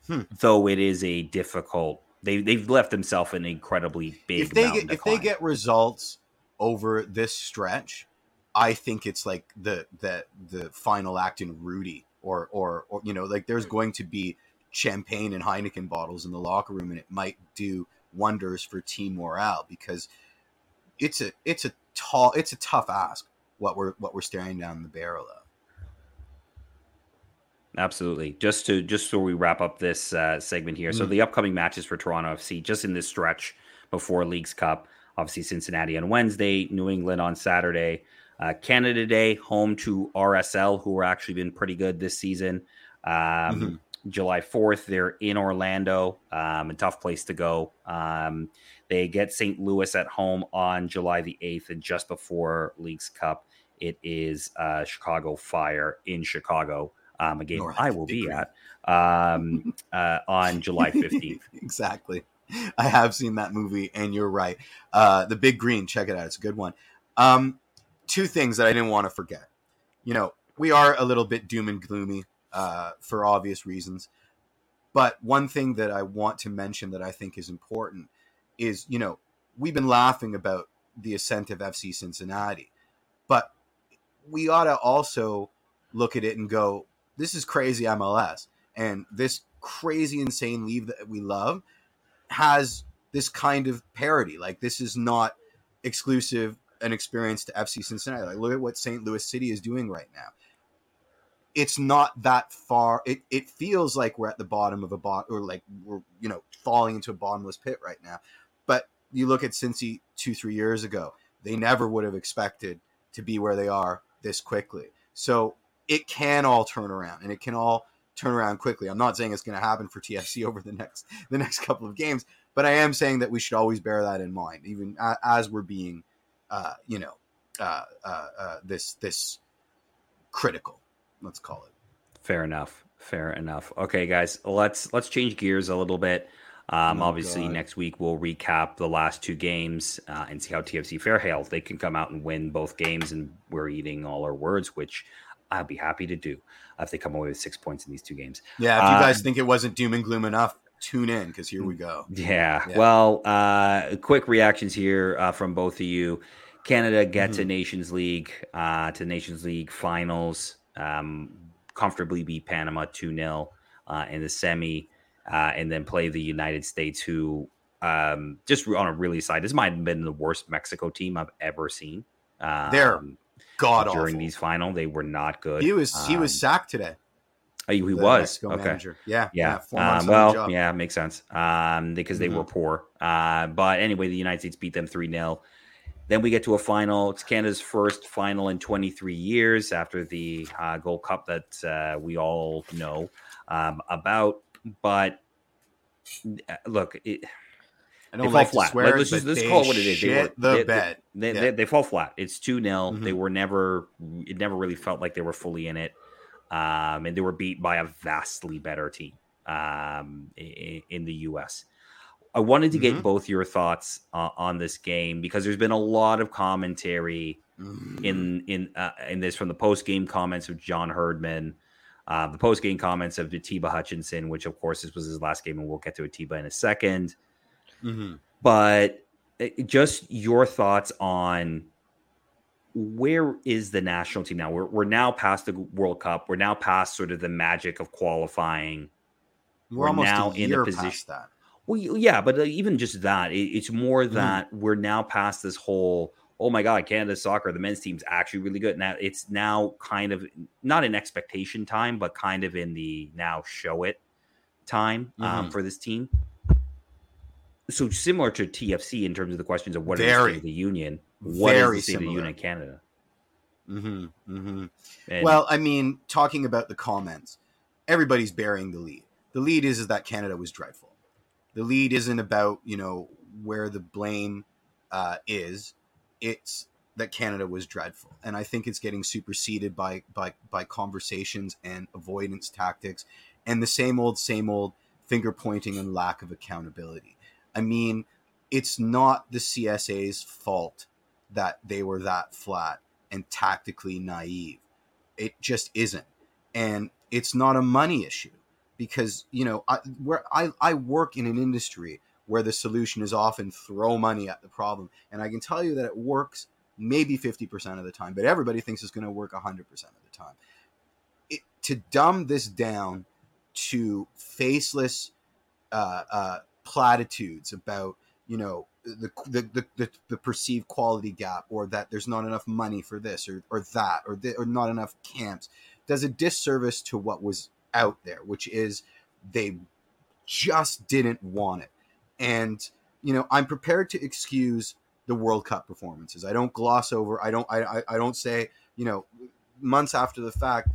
hmm. though it is a difficult. They they've left themselves an incredibly big. If they get if they get results over this stretch, I think it's like the the the final act in Rudy, or or or you know, like there's going to be champagne and Heineken bottles in the locker room, and it might do wonders for team morale because it's a it's a tall it's a tough ask what we're what we're staring down the barrel of. Absolutely. Just to just so we wrap up this uh, segment here. Mm. So the upcoming matches for Toronto FC, just in this stretch before Leagues Cup, obviously Cincinnati on Wednesday, New England on Saturday, uh, Canada Day home to RSL, who are actually been pretty good this season. Um, mm-hmm. July 4th. They're in Orlando, um, a tough place to go. Um, they get St. Louis at home on July the 8th, and just before Leagues Cup, it is uh, Chicago Fire in Chicago, um, a game North I will be at um, uh, on July 15th. exactly. I have seen that movie, and you're right. Uh, the Big Green, check it out. It's a good one. Um, two things that I didn't want to forget. You know, we are a little bit doom and gloomy uh, for obvious reasons. But one thing that I want to mention that I think is important is, you know, we've been laughing about the ascent of FC Cincinnati, but we ought to also look at it and go, this is crazy MLS. And this crazy, insane league that we love has this kind of parody. Like this is not exclusive an experience to FC Cincinnati. Like look at what St. Louis City is doing right now. It's not that far. It it feels like we're at the bottom of a bot or like we're you know falling into a bottomless pit right now. But you look at Cincy two three years ago, they never would have expected to be where they are this quickly. So it can all turn around, and it can all turn around quickly. I'm not saying it's going to happen for TFC over the next the next couple of games, but I am saying that we should always bear that in mind, even as we're being, uh, you know, uh, uh, uh, this this critical. Let's call it. Fair enough. Fair enough. Okay, guys, let's let's change gears a little bit. Um, oh, obviously, God. next week we'll recap the last two games uh, and see how TFC fare. Hell, they can come out and win both games, and we're eating all our words, which I'll be happy to do if they come away with six points in these two games. Yeah, if you guys uh, think it wasn't doom and gloom enough, tune in because here we go. Yeah. yeah. Well, uh, quick reactions here uh, from both of you. Canada gets mm-hmm. a Nations League uh, to Nations League finals, um, comfortably beat Panama 2 0 uh, in the semi, uh, and then play the United States, who um, just on a really side, this might have been the worst Mexico team I've ever seen. Um, They're god during awful. these final. They were not good. He was he was um, sacked today. Oh, he was Mexico okay. Manager. Yeah, yeah. yeah um, well, yeah, makes sense. Um, because they mm-hmm. were poor. Uh, but anyway, the United States beat them three 0 Then we get to a final. It's Canada's first final in 23 years after the uh, Gold Cup that uh, we all know um, about. But uh, look, it, I don't they like fall flat. Swear, let's just, let's call it what it is. They were the they, bed. They, yeah. they, they, fall flat. It's two 0 mm-hmm. They were never. It never really felt like they were fully in it, um, and they were beat by a vastly better team um, in, in, the U.S. I wanted to get mm-hmm. both your thoughts uh, on this game because there's been a lot of commentary mm-hmm. in in uh, in this from the post game comments of John Herdman. Uh, the post game comments of Atiba Hutchinson, which of course this was his last game, and we'll get to Atiba in a second. Mm-hmm. But eh, just your thoughts on where is the national team now? We're, we're now past the World Cup. We're now past sort of the magic of qualifying. We're, we're now in a position that. Well, yeah, but uh, even just that, it, it's more mm-hmm. that mm-hmm. we're now past this whole. Oh my God, Canada soccer, the men's team's actually really good. Now it's now kind of not in expectation time, but kind of in the now show it time um, mm-hmm. um, for this team so similar to TFC in terms of the questions of what very, is the union, what is the state similar. of the union in Canada? Mm-hmm, mm-hmm. well, I mean, talking about the comments, everybody's bearing the lead. The lead is, is that Canada was dreadful. The lead isn't about you know where the blame uh, is. It's that Canada was dreadful, and I think it's getting superseded by by by conversations and avoidance tactics, and the same old same old finger pointing and lack of accountability. I mean, it's not the CSA's fault that they were that flat and tactically naive. It just isn't. And it's not a money issue because, you know, I, where I, I work in an industry where the solution is often throw money at the problem. And I can tell you that it works maybe 50% of the time, but everybody thinks it's going to work 100% of the time. It, to dumb this down to faceless uh, uh, platitudes about you know the, the the, the, perceived quality gap or that there's not enough money for this or, or that or, th- or not enough camps does a disservice to what was out there which is they just didn't want it. And you know i'm prepared to excuse the world cup performances. I don't gloss over i don't i, I, I don't say you know months after the fact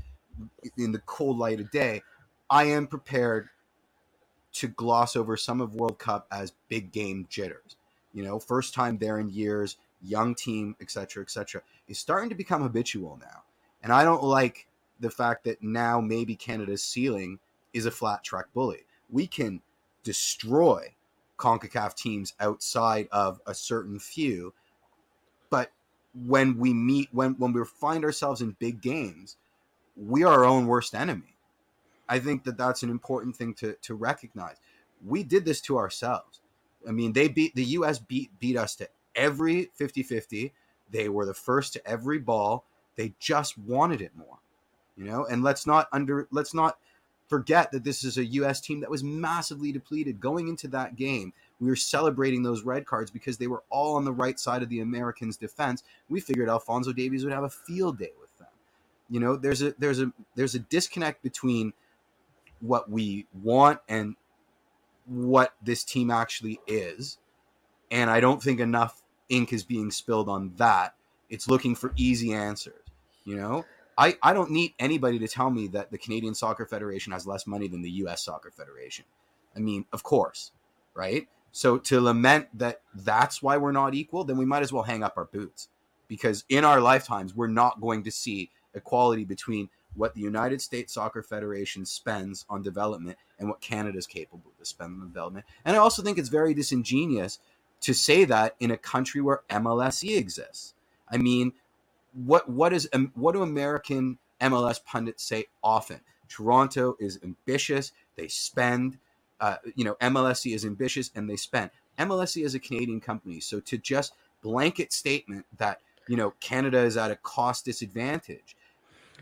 in the cold light of day i am prepared to gloss over some of World Cup as big game jitters. You know, first time there in years, young team, etc., etc., is starting to become habitual now. And I don't like the fact that now maybe Canada's ceiling is a flat track bully. We can destroy CONCACAF teams outside of a certain few, but when we meet when when we find ourselves in big games, we are our own worst enemy. I think that that's an important thing to to recognize. We did this to ourselves. I mean, they beat the US beat beat us to every 50-50. They were the first to every ball. They just wanted it more. You know, and let's not under let's not forget that this is a U.S. team that was massively depleted going into that game. We were celebrating those red cards because they were all on the right side of the Americans' defense. We figured Alfonso Davies would have a field day with them. You know, there's a there's a there's a disconnect between what we want and what this team actually is. And I don't think enough ink is being spilled on that. It's looking for easy answers. You know, I, I don't need anybody to tell me that the Canadian Soccer Federation has less money than the US Soccer Federation. I mean, of course, right? So to lament that that's why we're not equal, then we might as well hang up our boots because in our lifetimes, we're not going to see equality between what the United States Soccer Federation spends on development and what Canada is capable to spend on development. And I also think it's very disingenuous to say that in a country where MLSE exists. I mean, what what is um, what do American MLS pundits say often? Toronto is ambitious. They spend. Uh, you know, MLSE is ambitious and they spend. MLSE is a Canadian company, so to just blanket statement that you know Canada is at a cost disadvantage,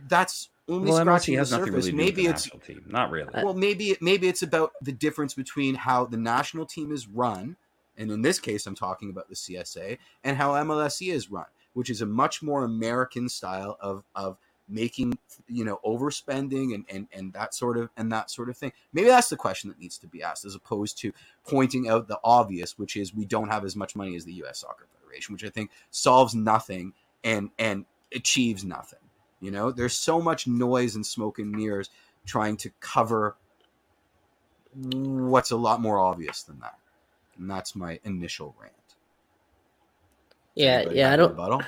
that's only well, scratching the surface. Really maybe it's team. not really. Uh, well, maybe maybe it's about the difference between how the national team is run, and in this case, I'm talking about the CSA, and how MLSE is run, which is a much more American style of of making you know overspending and, and and that sort of and that sort of thing maybe that's the question that needs to be asked as opposed to pointing out the obvious which is we don't have as much money as the us soccer federation which i think solves nothing and and achieves nothing you know, there's so much noise and smoke and mirrors trying to cover what's a lot more obvious than that. And that's my initial rant. Yeah, yeah, I don't.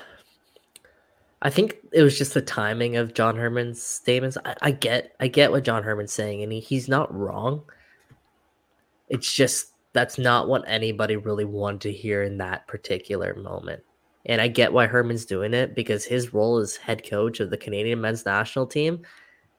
I think it was just the timing of John Herdman's statements. I, I get, I get what John Herdman's saying, and he, he's not wrong. It's just that's not what anybody really wanted to hear in that particular moment. And I get why Herdman's doing it because his role as head coach of the Canadian men's national team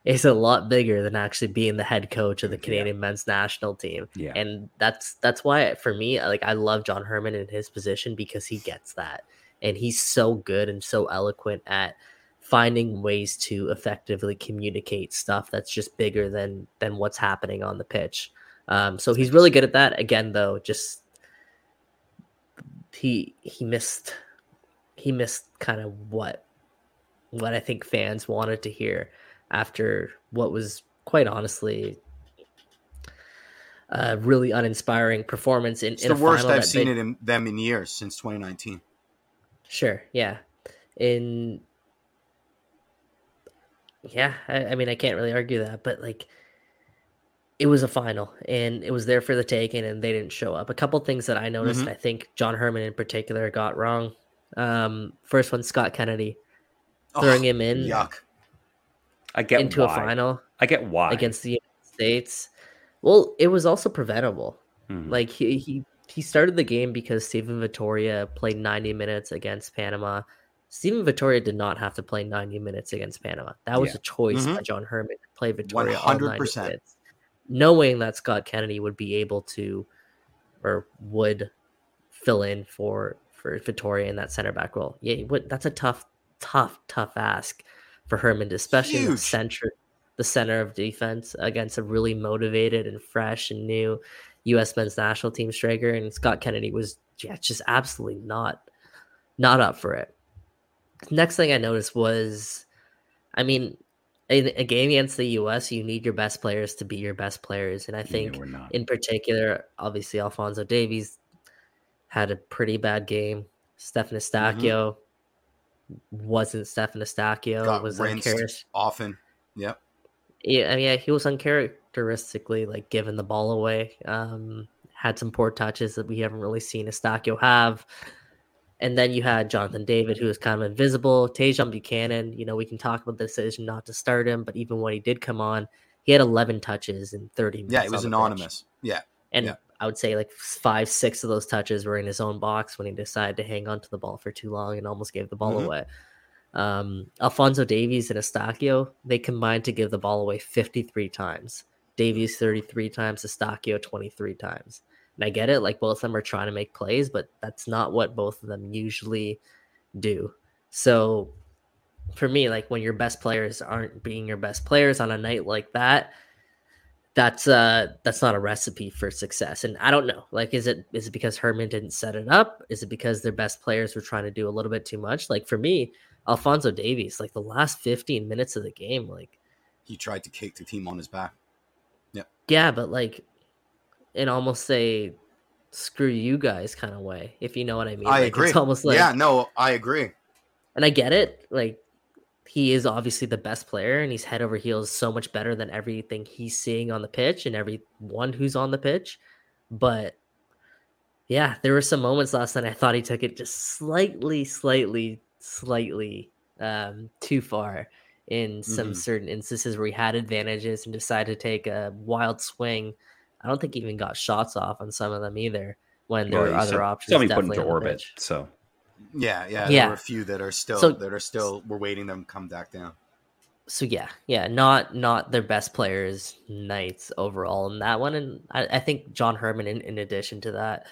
is a lot bigger than actually being the head coach of the Canadian yeah. men's national team. Yeah. And that's that's why for me, like I love John Herdman in his position because he gets that. And he's so good and so eloquent at finding ways to effectively communicate stuff that's just bigger than than what's happening on the pitch. Um, so he's really good at that. Again, though, just he he missed he missed kind of what what I think fans wanted to hear after what was quite honestly a really uninspiring performance in, it's in the worst I've seen it in them in years since 2019. Sure, yeah. In yeah, I, I mean I can't really argue that, but like it was a final and it was there for the taking and they didn't show up. A couple things that I noticed, mm-hmm. I think John Herdman in particular got wrong um, first one, Scott Kennedy, throwing oh, him in. Yuck. I get into why. a final. I get why against the United States. Well, it was also preventable. Hmm. Like he, he he started the game because Steven Vitória played 90 minutes against Panama. Steven Vitória did not have to play 90 minutes against Panama. That was yeah. a choice mm-hmm. by John Herdman to play Vitória 100%. all 90 minutes, knowing that Scott Kennedy would be able to or would fill in for for Vitória in that center back role. Yeah, what that's a tough, tough, tough ask for Herdman, especially in the center, the center of defense against a really motivated and fresh and new U.S. men's national team striker. And Scott Kennedy was yeah, just absolutely not, not up for it. Next thing I noticed was, I mean, in a game against the U.S., you need your best players to be your best players, and I think yeah, in particular, obviously Alfonso Davies had a pretty bad game. Stefan. Eustaquio mm-hmm. wasn't Stefan Eustaquio. Got was rinsed often. Yep. Yeah, I mean, yeah, he was uncharacteristically like giving the ball away. Um, had some poor touches that we haven't really seen Eustaquio have. And then you had Jonathan David, who was kind of invisible. Tajon Buchanan, you know, we can talk about the decision not to start him, but even when he did come on, he had 11 touches in 30 minutes. Yeah, it was anonymous. Pitch. Yeah. And yeah. I would say like five, six of those touches were in his own box when he decided to hang on to the ball for too long and almost gave the ball mm-hmm. away. Um, Alfonso Davies and Eustaquio, they combined to give the ball away 53 times. Davies 33 times, Eustaquio 23 times. And I get it, like both of them are trying to make plays, but that's not what both of them usually do. So for me, like when your best players aren't being your best players on a night like that, that's uh that's not a recipe for success. And I don't know. Like, is it is it because herdman didn't set it up? Is it because their best players were trying to do a little bit too much? Like for me, Alfonso Davies, like the last 15 minutes of the game, like he tried to kick the team on his back. Yeah. Yeah, but like in almost a screw you guys kind of way, if you know what I mean. I like, agree. It's almost like yeah, no, I agree. and I get it. Like he is obviously the best player and he's head over heels so much better than everything he's seeing on the pitch and everyone who's on the pitch. But yeah, there were some moments last night I thought he took it just slightly, slightly, slightly um, too far in some Mhm. certain instances where he had advantages and decided to take a wild swing. I don't think he even got shots off on some of them either when there Well, were other options. Somebody put definitely into orbit. So Yeah, yeah. Yeah. There were a few that are still So- that are still we're waiting them to come back down. so yeah, yeah, not not their best players nights overall in that one, and I, I think John Herdman, in, in addition to that,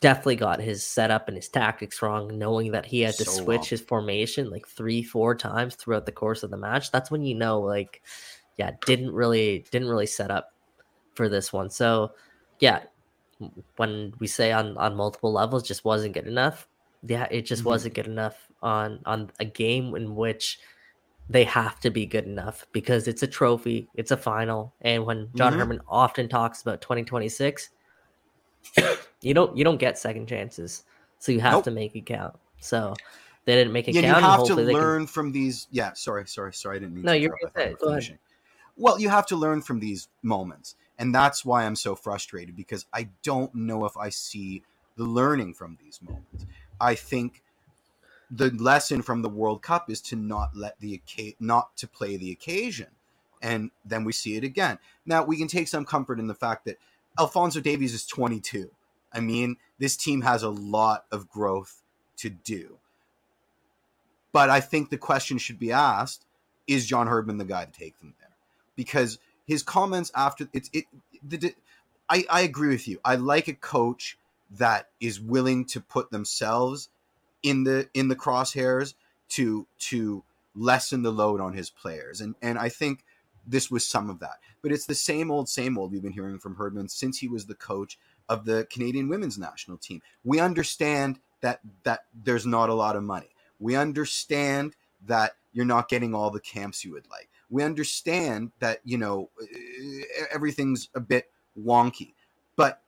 definitely got his setup and his tactics wrong, knowing that he had to So switch wrong. his formation like three, four times throughout the course of the match. That's when you know, like, yeah, didn't really didn't really set up for this one. So yeah, when we say on on multiple levels, just wasn't good enough. Yeah, it just Mhm. wasn't good enough on on a game in which they have to be good enough because it's a trophy, it's a final, and when John Mhm. Herdman often talks about 2026, you don't you don't get second chances, so you have Nope. to make it count. So they didn't make it Yeah, you count. and have to they can- learn from these. Yeah, sorry, sorry, sorry. I didn't mean. No, to you're interrupt. I gonna thought you say- were go ahead. Well, you have to learn from these moments, and that's why I'm so frustrated because I don't know if I see the learning from these moments. I think the lesson from the World Cup is to not let the not to play the occasion, and then we see it again. Now we can take some comfort in the fact that Alfonso Davies is 22. I mean, this team has a lot of growth to do. But I think the question should be asked: Is John Herdman the guy to take them there? Because his comments after it's it, the- I I agree with you. I like a coach that is willing to put themselves in the in the crosshairs to to lessen the load on his players, and and I think this was some of that. But it's the same old, same old we've been hearing from Herdman since he was the coach of the Canadian women's national team. We understand that that there's not a lot of money. We understand that you're not getting all the camps you would like. We understand that you know everything's a bit wonky, but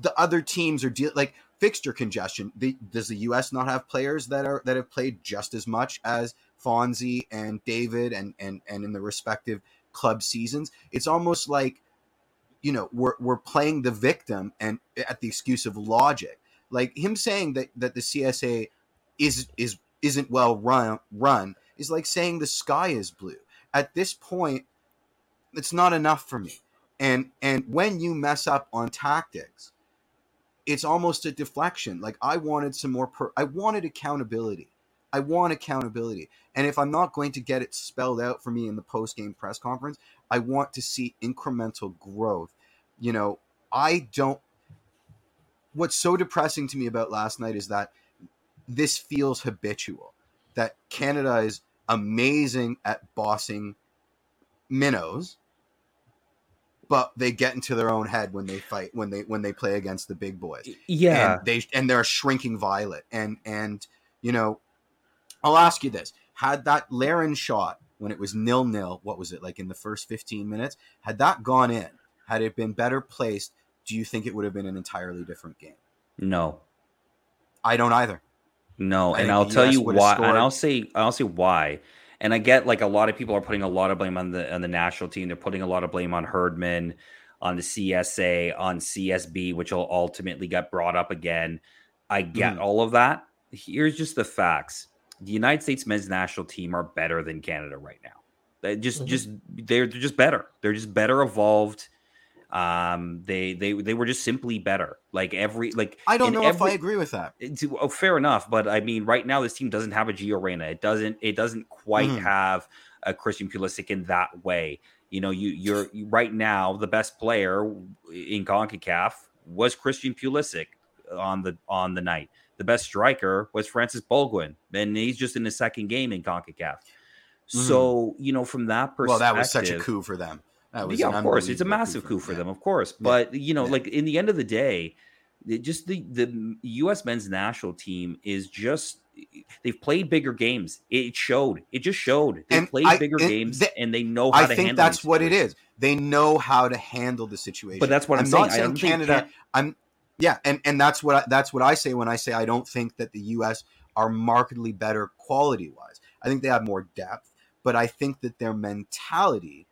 the other teams are deal like fixture congestion. The, does the U.S. not have players that are that have played just as much as Fonzie and David and and and in the respective club seasons? It's almost like you know we're we're playing the victim and at the excuse of logic like him saying that that the CSA is is isn't well run run is like saying the sky is blue at this point it's not enough for me and and when you mess up on tactics it's almost a deflection like i wanted some more per- i wanted accountability i want accountability and if i'm not going to get it spelled out for me in the post game press conference I want to see incremental growth. You know, I don't. What's so depressing to me about last night is that this feels habitual. That Canada is amazing at bossing minnows, but they get into their own head when they fight when they when they play against the big boys. Yeah, and they and they're a shrinking violet. And and you know i'll ask you this. Had that Larin shot when it was nil nil what was it like in the first 15 minutes had that gone in had it been better placed do you think it would have been an entirely different game? No, i don't either. No, I and I'll tell you why, scored- and I'll say I'll say why. And I get like a lot of people are putting a lot of blame on the on the national team. They're putting a lot of blame on Herdman, on the CSA, on CSB, which will ultimately get brought up again. I get Mhm. all of that. Here's just the facts: the United States men's national team are better than Canada right now. They just Mhm. just they're, they're just better. They're just better evolved. Um, they they they were just simply better. Like every like i don't know if i agree with that it's, oh, fair enough, but I mean, right now this team doesn't have a Gio Reyna. It doesn't. It doesn't quite Mhm. have a Christian Pulisic in that way. You know, you you're you, right now the best player in Concacaf was Christian Pulisic on the on the night. The best striker was Folarin Balogun, and he's just in his second game in Concacaf. So you know, from that perspective, well that was such a coup for them yeah, of course, it's a massive coup for yeah. them, of course. Yeah. But you know, Yeah. like in the end of the day, it just the the U.S. men's national team is just they've played bigger games. It showed. It just showed. They And played I- bigger and games, th- and they know how I to think handle. that's what it situations. is. They know how to handle the situation. But that's what I'm, I'm saying. not saying don't Canada- Can- I'm yeah, and and that's what I, that's what I say when I say I don't think that the U.S. are markedly better quality wise. I think they have more depth, but I think that their mentality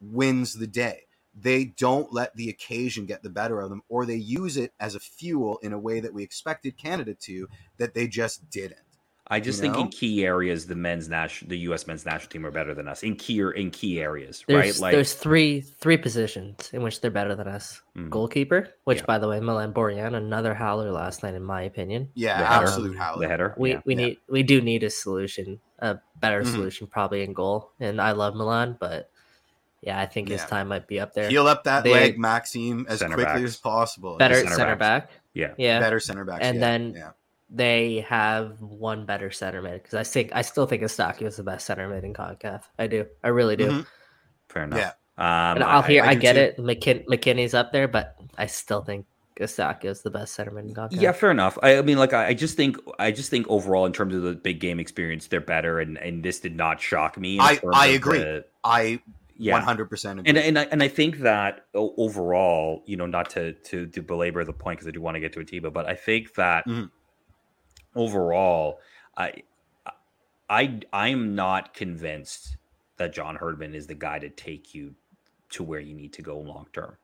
wins the day. They don't let the occasion get the better of them, or they use it as a fuel in a way that we expected Canada to, that they just didn't. I just you think in key areas, the men's national, the U.S. men's national team are better than us in key in key areas, There's right? Like there's three three positions in which they're better than us. Mhm. Goalkeeper, which Yeah. by the way, Milan Borjan, another howler last night in my opinion. Yeah, The header. absolute howler. the header. We yeah. we Yeah. need we do need a solution, a better Mhm. solution probably in goal. And I love Milan, but yeah, I think his Yeah. time might be up there. Heal up that They- leg, Maxime, as quickly backs. as possible. better center center, back. yeah. Yeah. better center back. And yeah, then- yeah. They have one better center mid because I think I still think Eustáquio is the best center mid in Concacaf. I do. I really do. Mhm. Fair enough. Yeah. Um, And I'll I- hear I I, do get too. it. McKin- McKennie's up there, but I still think Eustáquio is the best center mid in Concacaf. Yeah, fair enough. I, I mean, like, I, I just think, I just think overall, in terms of the big game experience, they're better, and and this did not shock me. I- I agree. the- I yeah, 100% agree. and and I and I think that overall, you know, not to to, to belabor the point because I do want to get to Atiba, but I think that Mhm. overall, I I I'm not convinced that John Herdman is the guy to take you to where you need to go long term.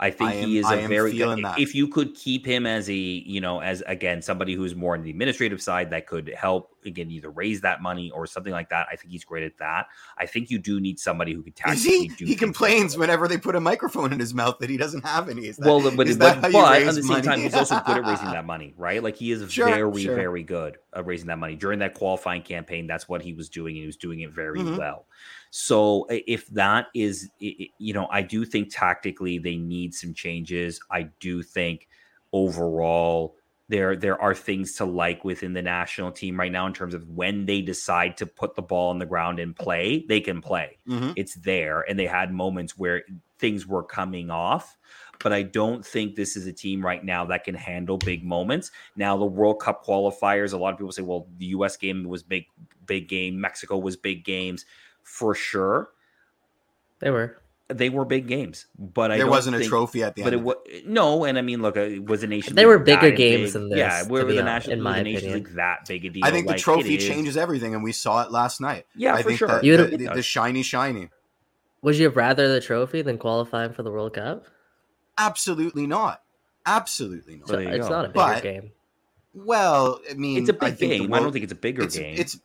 I think I am- he is a very good. that. If you could keep him as a, you know, as again somebody who's more on the administrative side that could help again either raise that money or something like that. I think he's great at that. I think you do need somebody who can Is tactically he? do. He complains whenever they put a microphone in his mouth that he doesn't have any. Is that, Well, but, is but, that how you but raise at the same money? time, he's also good at raising that money, right? Like he is Sure, very, sure. very good at raising that money. During that qualifying campaign, that's what he was doing, and he was doing it very Mhm. well. So if that is, you know, I do think tactically they need some changes. I do think overall there there are things to like within the national team right now in terms of when they decide to put the ball on the ground and play, they can play Mhm. it's there and they had moments where things were coming off but i don't think this is a team right now that can handle big moments now the world cup qualifiers a lot of people say well the us game was big big game mexico was big games for sure They were. they were big games but i There don't wasn't a trophy at the but end. But it of was no and i mean look uh, it was a nation They were bigger games big? than yeah this, where to was the national in my nation opinion. league that big a deal I think Like, the it trophy changes everything, and we saw it last night. yeah I for think sure that You the, the, the shiny, shiny. Would you have rather the trophy than qualifying for the World Cup? Absolutely not. Absolutely not. So there it's go. not a bigger But- game. Well, I mean, it's a big think the game i don't think it's a bigger it's, game It's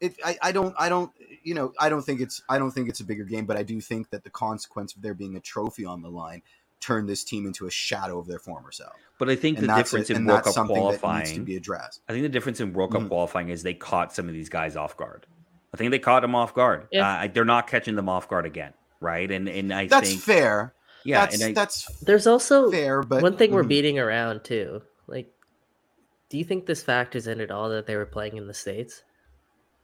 it. I, I don't. I don't. You know. I don't think it's. I don't think it's a bigger game. But I do think that the consequence of there being a trophy on the line turned this team into a shadow of their former self. but i think And the difference it, in world cup something that needs to qualifying be addressed. I think the difference in World Cup Mhm. qualifying is they caught some of these guys off guard. I think they caught them off guard. Yeah. Uh, they're not catching them off guard again, right? And and I think That's think fair. yeah, that's and I, that's There's also fair. But one thing we're mhm. beating around too. Like, do you think this factors in at all that they were playing in the states?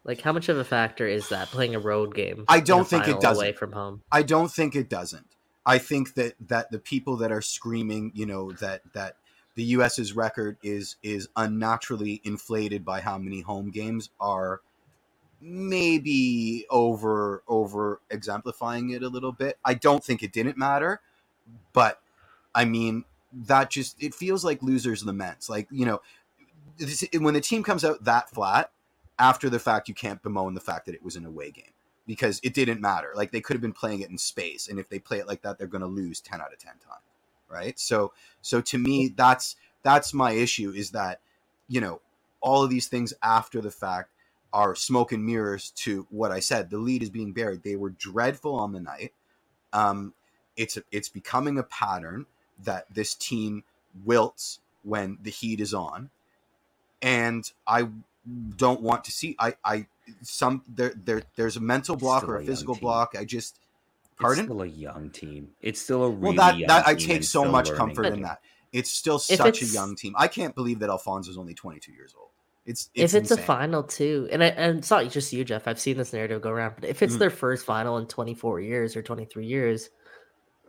Like, how much of a factor is that playing a road game? I don't think it doesn't. away from home. I don't think it doesn't. I think that that the people that are screaming, you know, that that the U.S.'s record is is unnaturally inflated by how many home games are maybe over over exemplifying it a little bit. I don't think it didn't matter, but I mean that just it feels like losers laments. Like you know, this, when the team comes out that flat after the fact, you can't bemoan the fact that it was an away game because it didn't matter. Like they could have been playing it in space, and if they play it like that, they're going to lose ten out of ten times, right? So, so to me, that's that's my issue is that you know all of these things after the fact are smoke and mirrors to what I said. The lead is being buried. They were dreadful on the night. Um, it's it's becoming a pattern that this team wilts when the heat is on, and I don't want to see. I I some there there there's a mental block Still or a a physical block. I just it's pardon. still a young team. It's still a really well, that young that I take so much learning. comfort in that. It's still If such a young team. I can't believe that Alfonso's only 22 years old. It's, it's if it's insane. a final too, and I, and it's not just you, Jeff. I've seen this narrative go around. But if it's Mhm. their first final in 24 years or 23 years,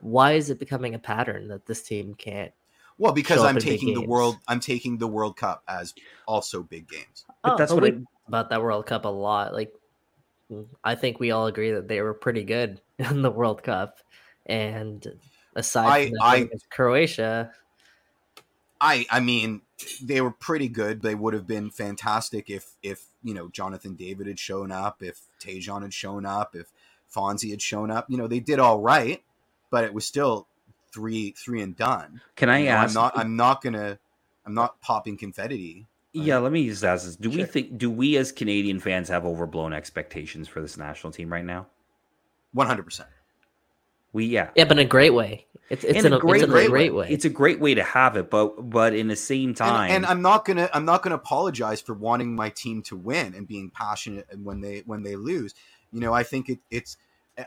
why is it becoming a pattern that this team can't? Well, because show up I'm in taking the games. world. I'm taking the World Cup as also big games. But Oh, that's but what we I- about that World Cup a lot. Like, I think we all agree that they were pretty good in the World Cup, and aside I- from that I- Croatia, I I mean they were pretty good. They would have been fantastic if if you know Jonathan David had shown up, if Tajon had shown up, if Fonzie had shown up. You know they did all right, but it was still three three and done. Can I You know, I'm not I'm not gonna I'm not popping confetti. Yeah, let me just ask this: Do we think? Do we as Canadian fans have overblown expectations for this national team right now? One hundred percent. We yeah. yeah, but in a great way. It's it's in a, it's in a great great, way. way. It's a great way to have it, but but in the same time, And, and I'm not gonna I'm not gonna apologize for wanting my team to win and being passionate when they when they lose. You know, I think it, it's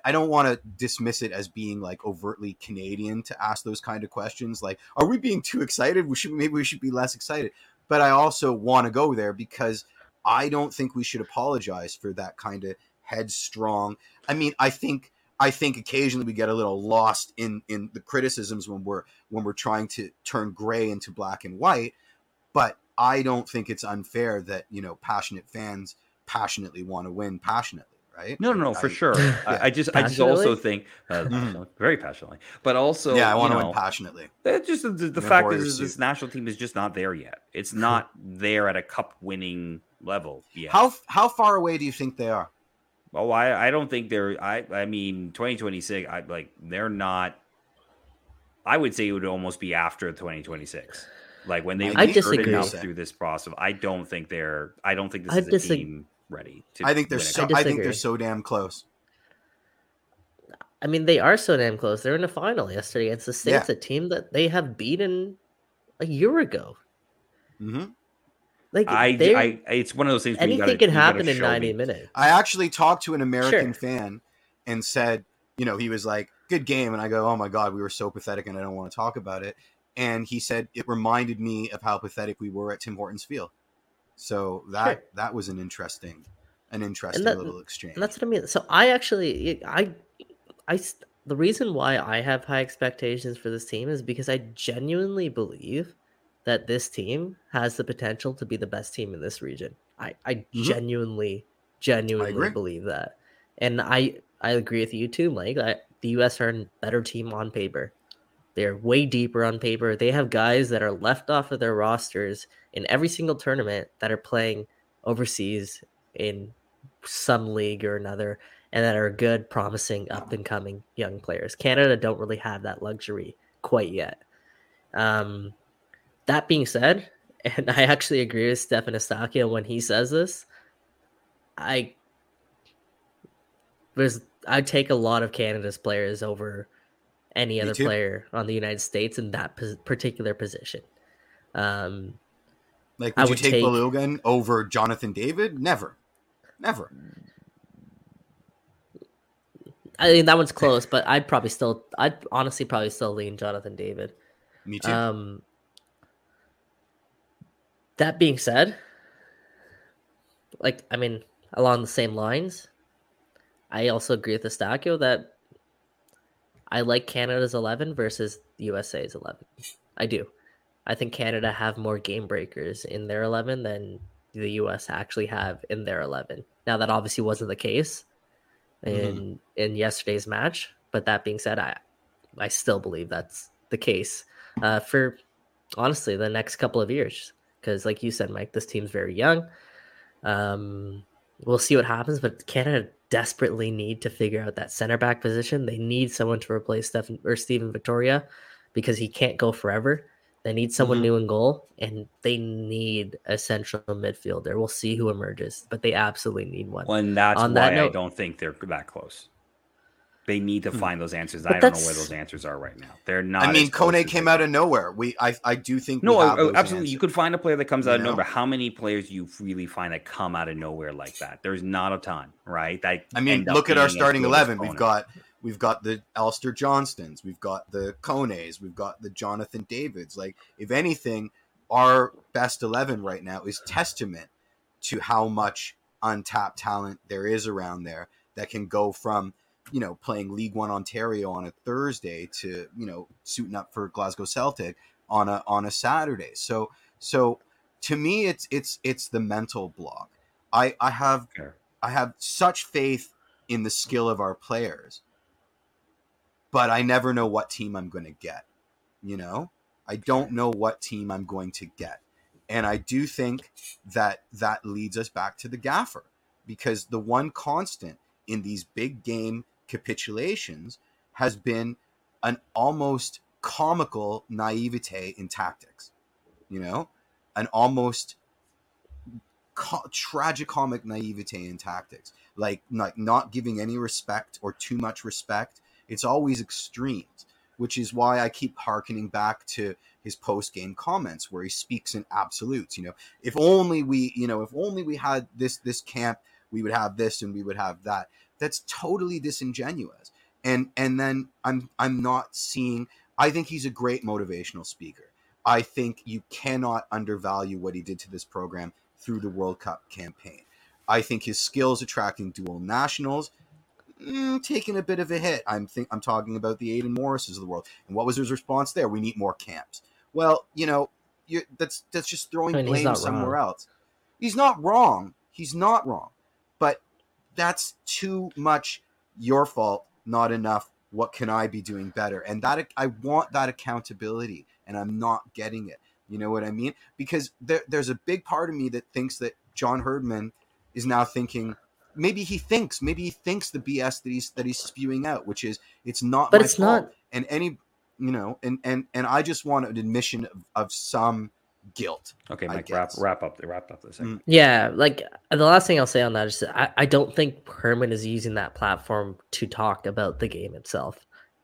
I don't want to dismiss it as being like overtly Canadian to ask those kind of questions. Like, are we being too excited? We should maybe we should be less excited. But I also want to go there because I don't think we should apologize for that kind of headstrong. I mean, I think I think occasionally we get a little lost in in the criticisms when we're when we're trying to turn gray into black and white. But I don't think it's unfair that you know passionate fans passionately want to win passionately, right? no, no, no, for sure. Yeah. I, I just, I just also think uh, Mhm. very passionately, but also, yeah, I want you to know, win passionately. That just the, the In fact warrior is, is this national team is just not there yet. It's not there at a cup winning level yet. How how far away do you think they are? Oh, I, I don't think they're. I, I mean, twenty twenty six. I like they're not. I would say it would almost be after twenty twenty six, like when they I get disagree. through this process. I don't think they're. I don't think this I is a disag- team ready. To I think they're so. I. I, think they're so damn close. I mean, they are so damn close. They're in the final yesterday against the Yeah. States, a team that they have beaten a year ago. hmm Like I, I, it's one of those things. anything gotta- can happen in 90 me. minutes. I actually talked to an American Sure. fan and said, you know, he was like, "Good game," and I go, "Oh my god, we were so pathetic, and I don't want to talk about it." And he said it reminded me of how pathetic we were at Tim Hortons Field. So that Sure. that was an interesting, an interesting that- little exchange. And that's what I mean. So I actually, I I the reason why I have high expectations for this team is because I genuinely believe that this team has the potential to be the best team in this region. I, I Mhm. genuinely, genuinely agree. believe that, and I, I agree with you too, Mike. I, the U.S. are a better team on paper. They're way deeper on paper. They have guys that are left off of their rosters in every single tournament that are playing overseas in some league or another and that are good, promising, up and coming young players. Canada don't really have that luxury quite yet. Um, that being said, and I actually agree with Stephen Eustáquio when he says this, I there's I take a lot of Canada's players over any Me other too. player on the United States in that particular position. Um, like, I would you take, take- Balogun over Jonathan David? Never, never. I mean that one's close, but I'd probably still, I'd honestly probably still lean Jonathan David. Me too. Um, that being said, like I mean, along the same lines, I also agree with Eustáquio that I like Canada's eleven versus USA's eleven. I do. I think Canada have more game breakers in their eleven than the US actually have in their eleven. Now that obviously wasn't the case in in yesterday's match, but that being said, I I still believe that's the case uh, for honestly the next couple of years. Because, like you said, Mike, this team's very young. Um, we'll see what happens, but Canada desperately need to figure out that center back position. They need someone to replace Stephen or Steven Vitória because he can't go forever. They need someone Mhm. new in goal, and they need a central midfielder. We'll see who emerges, but they absolutely need one. Well, and that's On why that I note- don't think they're that close. They need to Hmm. find those answers. I don't know where those answers are right now. They're not. I mean, Kone came out of nowhere. We, I, I do think. No, we have those absolutely. You could find a player that comes out of You know? nowhere. How many players you really find that come out of nowhere like that? There's not a ton, right? That I mean, look at our starting good as eleven. We've got we've got the Alistair Johnstons, we've got the Kones, we've got the Jonathan Davids. Like, if anything, our best eleven right now is testament to how much untapped talent there is around there that can go from you know playing League One Ontario on a Thursday to you know suiting up for Glasgow Celtic on a on a Saturday. So so to me it's it's it's the mental block. I I have Fair. I have such faith in the skill of our players, but I never know what team I'm going to get. You know, I don't know what team I'm going to get, and I do think that that leads us back to the gaffer because the one constant in these big game capitulations has been an almost comical naivete in tactics. You know, an almost co- tragicomic naivete in tactics, like like not giving any respect or too much respect. It's always extremes, which is why I keep harkening back to his post game comments where he speaks in absolutes. You know, if only we, you know, if only we had this this camp, we would have this and we would have that. That's totally disingenuous. And and then I'm I'm not seeing. I think he's a great motivational speaker. I think you cannot undervalue what he did to this program through the World Cup campaign. I think his skills attracting dual nationals mm, taking a bit of a hit. I'm think I'm talking about the Aidan Morrises of the world. And what was his response there? We need more camps. Well, you know, that's that's just throwing I mean, blame somewhere wrong. else. He's not wrong. He's not wrong. But that's too much your fault, not enough. What can I be doing better? And that I want that accountability, and I'm not getting it. You know what I mean? Because there, there's a big part of me that thinks that John Herdman is now thinking. Maybe he thinks. Maybe he thinks the BS that he's that he's spewing out, which is it's not. But my it's fault. not- And any, you know, and and and I just want an admission of, of some guilt. Okay, Mike, wrap guess. wrap up wrap up this. Mm. Yeah, like the last thing I'll say on that is I, I don't think Herdman is using that platform to talk about the game itself.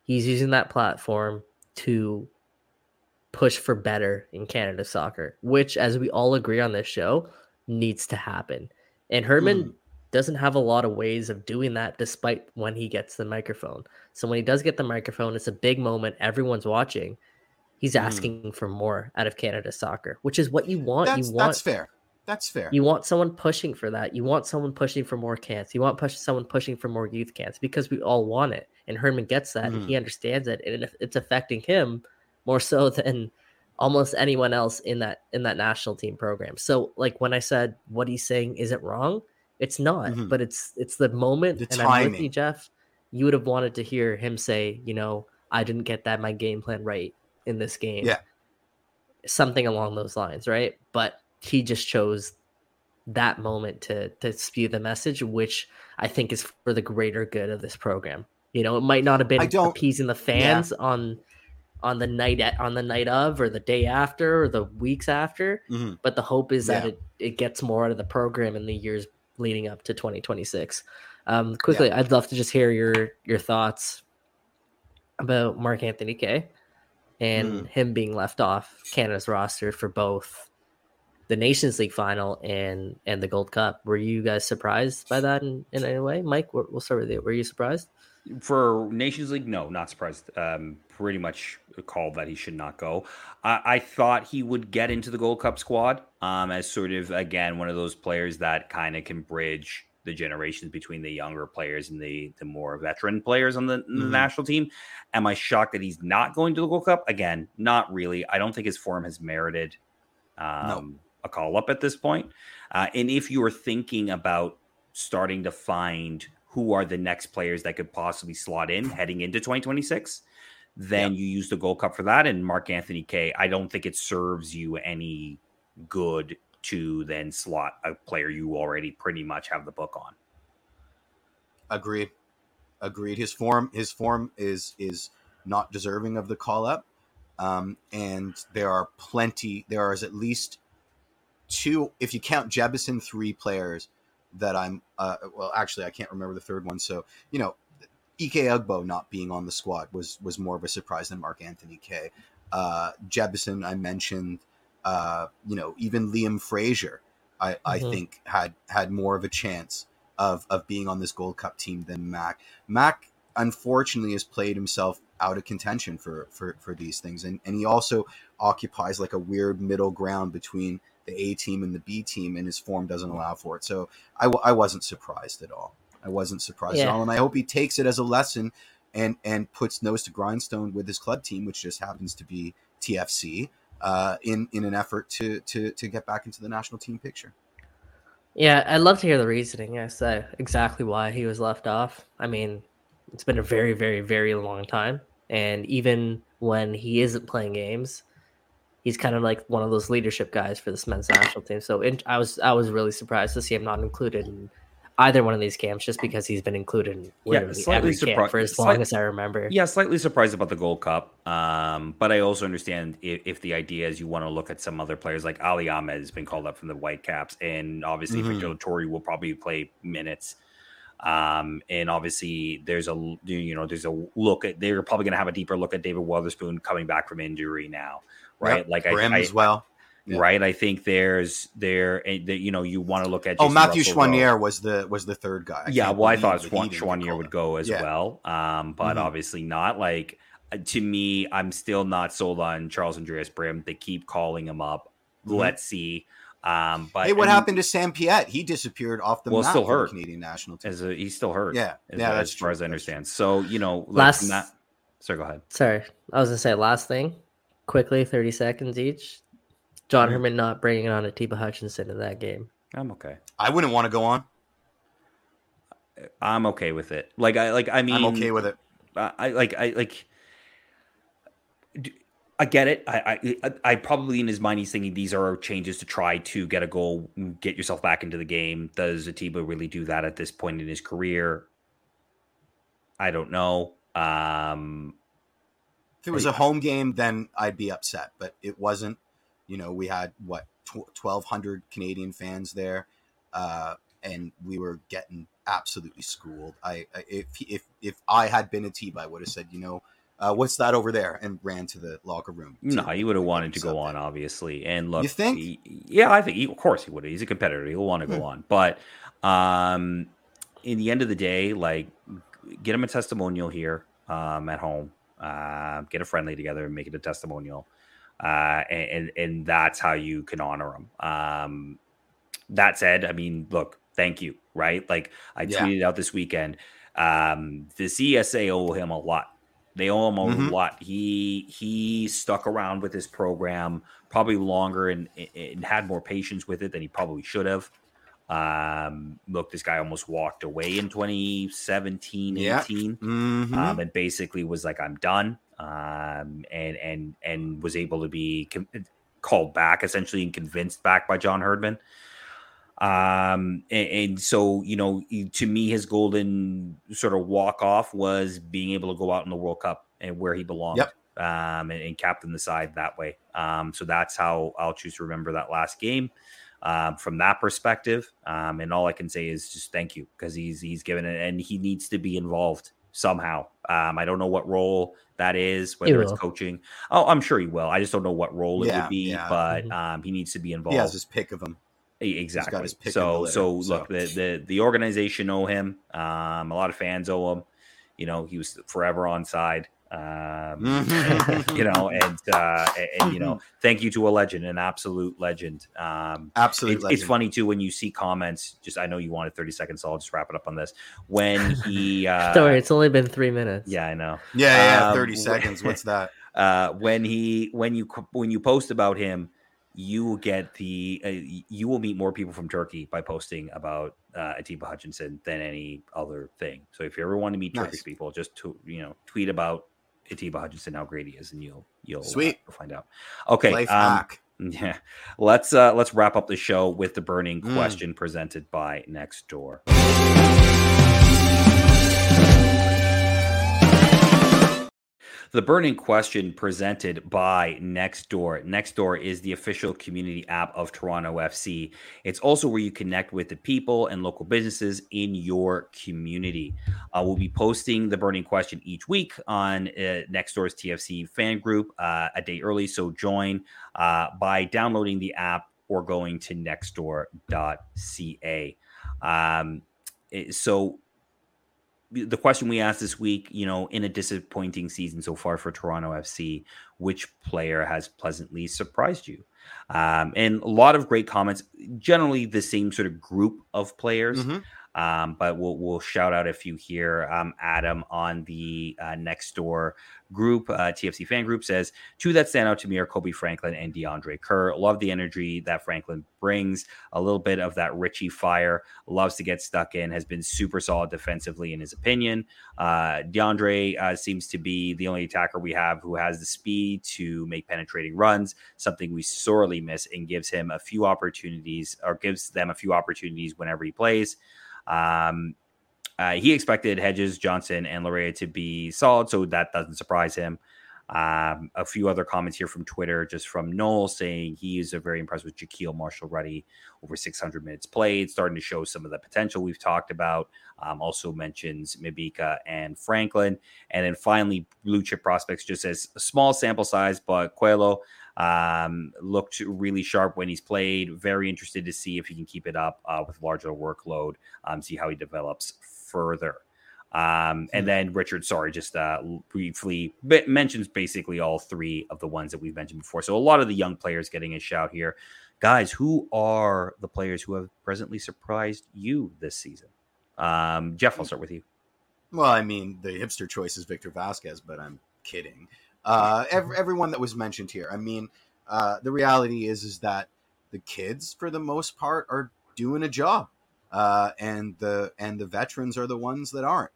He's using that platform to push for better in Canada soccer, which, as we all agree on this show, needs to happen. And Herdman Mhm. Doesn't have a lot of ways of doing that despite when he gets the microphone. So when he does get the microphone, it's a big moment, everyone's watching. He's Mhm. asking for more out of Canada soccer, which is what you want. That's you want that's fair. That's fair. you want someone pushing for that. You want someone pushing for more cans. You want push someone pushing for more youth cans because we all want it. And Herdman gets that and he understands it and it- it's affecting him more so than almost anyone else in that in that national team program. So like when I said what he's saying isn't wrong, it's not, Mhm. but it's it's the moment The and I'm with you, timing. Jeff. You would have wanted to hear him say, you know, I didn't get that my game plan right in this game. Yeah. Something along those lines, right? But he just chose that moment to to spew the message, which I think is for the greater good of this program. You know, it might not have been appeasing the fans on on the night at, on the night of or the day after or the weeks after, Mhm. but the hope is that it, it gets more out of the program in the years leading up to 2026. Um, quickly, I'd love to just hear your your thoughts about Mark Anthony Kaye and Mm. him being left off Canada's roster for both the Nations League final and and the Gold Cup. Were you guys surprised by that in, in any way, Mike? We'll we'll start with you. Were you surprised? For Nations League, no, not surprised. Um, pretty much called that he should not go. I, I thought he would get into the Gold Cup squad um, as sort of again one of those players that kind of can bridge the generations between the younger players and the the more veteran players on the, the Mhm. national team. Am I shocked that he's not going to the Gold Cup? Again, not really. I don't think his form has merited um, a call up at this point. Uh, and if you are thinking about starting to find who are the next players that could possibly slot in heading into 2026, then you use the Gold Cup for that. And Mark Anthony Kaye, I don't think it serves you any good to then slot a player you already pretty much have the book on. Agreed. Agreed. His form his form is is not deserving of the call up. Um, and there are plenty there is at least two if you count Jebison, three players that I'm uh, well actually I can't remember the third one. So, you know, Ike Ugbo not being on the squad was was more of a surprise than Mark Anthony Kaye. Uh Jebison I mentioned uh, you know, even Liam Fraser, I, I Mhm. think had had more of a chance of of being on this Gold Cup team than Mac. Mac unfortunately has played himself out of contention for for for these things, and and he also occupies like a weird middle ground between the A team and the B team, and his form doesn't allow for it. So I, w- I wasn't surprised at all. I wasn't surprised Yeah. at all, and I hope he takes it as a lesson and and puts nose to grindstone with his club team, which just happens to be TFC, uh, in in an effort to to to get back into the national team picture. Yeah, I'd love to hear the reasoning as to exactly why he was left off. I mean, it's been a very, very, very long time. And even when he isn't playing games, he's kind of like one of those leadership guys for this men's national team. So in, I was I was really surprised to see him not included in either one of these camps just because he's been included in literally slightly every surpri- camp for as long as I remember. Yeah, slightly surprised about the Gold Cup. Um, but I also understand if, if the idea is you want to look at some other players like Ali Ahmed has been called up from the Whitecaps, and obviously Mhm. Victor Torrey will probably play minutes. Um, and obviously there's a you know there's a look at they're probably going to have a deeper look at David Wotherspoon coming back from injury now, right? Yep, Like for I, I- as well. Yeah. right. I think there's there eh, that you know you want to look at Oh, Matthew Russell, though. Was the was the third guy. I Yeah, well, I thought that Schwan- Schwanier would go as Yeah. well, um, but Mhm. obviously not. Like uh, to me, I'm still not sold on Charles Andreas Brym. They keep calling him up. Mhm. Let's see. Um, but Hey, what I mean, happened to Sam Piette? He disappeared off the Well, map still hurt. Canadian national team. As a, he's still hurt. Yeah, as, yeah, as that's far true. as I understand. So you know, like, Last- not. Sorry, go ahead. Sorry, I was gonna say last thing, quickly, thirty seconds each. John. Herdman not bringing on Atiba Hutchinson in that game. I'm okay. I wouldn't want to go on. I'm okay with it. Like I like. I mean, I'm okay with it. I, I like I like I get it. I, I I probably in his mind he's thinking these are changes to try to get a goal, get yourself back into the game. Does Atiba really do that at this point in his career? I don't know. Um, If it was a home game, then I'd be upset, but it wasn't. You know, we had what twelve hundred Canadian fans there, uh, and we were getting absolutely schooled. I, I if if if I had been a T, I would have said, you know, uh, what's that over there, and ran to the locker room. no, he would have wanted to go on, obviously. And look, You think? he- yeah, I think he, of course he would. He's a competitor. He'll want to go Hmm. on, but um, in the end of the day, like get him a testimonial here um, at home. Uh, get a friendly together and make it a testimonial, uh, and, and that's how you can honor them. Um, that said, I mean, look, thank you, right? Like I Yeah. tweeted out this weekend, um, the CSA owe him a lot. They owe him a Mhm. lot. He he stuck around with this program probably longer and, and had more patience with it than he probably should have. Um, look, this guy almost walked away in 2017, Yeah. 18 Mhm. um, and basically was like, "I'm done," um, and and and was able to be con- called back essentially and convinced back by John Herdman. Um, and, and so you know, to me, his golden sort of walk off was being able to go out in the World Cup and where he belonged. Yep. Um, and, and captain the side that way. Um, so that's how I'll choose to remember that last game um, from that perspective. Um, and all I can say is just thank you because he's he's given it and he needs to be involved somehow. Um, I don't know what role that is, whether it's coaching. Oh, I'm sure he will. I just don't know what role it Yeah, would be, yeah. but Mhm. um, he needs to be involved. he has his pick of them. E- Exactly. his pick of the So, litter, so so. look, the, the the organization owe him. Um, a lot of fans owe him. You know, he was forever on side. Um, you know, and uh, and, and, you know, thank you to a legend, an absolute legend. Um, Absolute it's, legend. it's funny too when you see comments. Just I know you wanted thirty seconds, so I'll just wrap it up on this. When he, uh, Don't it's only been three minutes. yeah, I know Yeah, yeah. Um, Thirty seconds. What's that? uh, when he when you when you post about him, you will get the uh, you will meet more people from Turkey by posting about uh, Atiba Hutchinson than any other thing. So if you ever want to meet Nice. Turkish people, just to you know tweet about Atiba Hutchinson how great he is, and you'll you'll uh, Sweet. you'll find out. Okay, Life um, hack. yeah, let's uh, let's wrap up the show with the burning Mm. question presented by Nextdoor. The burning question presented by Nextdoor. Nextdoor is the official community app of Toronto FC. It's also where you connect with the people and local businesses in your community. Uh, we'll be posting the burning question each week on uh, Nextdoor's TFC fan group uh, a day early. So join uh, by downloading the app or going to nextdoor.ca. Um, so the question we asked this week, you know, in a disappointing season so far for Toronto FC, which player has pleasantly surprised you? Um, and a lot of great comments, generally the same sort of group of players. Mm-hmm. Um, but we'll we'll shout out a few here. Um, Adam on the uh, Nextdoor group, uh, TFC fan group says two that stand out to me are Kobe Franklin and DeAndre Kerr. Love the energy that Franklin brings. A little bit of that Richie fire. Loves to get stuck in. Has been super solid defensively in his opinion. Uh, DeAndre uh, seems to be the only attacker we have who has the speed to make penetrating runs. Something we sorely miss and gives him a few opportunities or gives them a few opportunities whenever he plays. Um, uh, he expected Hedges, Johnson, and Laryea to be solid, so that doesn't surprise him. Um, a few other comments here from Twitter, just from Noel saying he is very impressed with Jahkeele Marshall Rutty, over 600 minutes played, starting to show some of the potential we've talked about. Um, also mentions Mabika and Franklin. And then finally, blue chip prospects, just as a small sample size, but Coello um, looked really sharp when he's played. Very interested to see if he can keep it up uh, with larger workload, um, see how he develops further. Um, and hmm. then Richard, sorry, just uh, briefly mentions basically all three of the ones that we've mentioned before. So a lot of the young players getting a shout here. Guys, who are the players who have presently surprised you this season? Um, Jeff, I'll start with you. Well, I mean, the hipster choice is Victor Vazquez, but I'm kidding. Uh, every, everyone that was mentioned here. I mean, uh, the reality is is that the kids, for the most part, are doing a job, uh, and the and the veterans are the ones that aren't,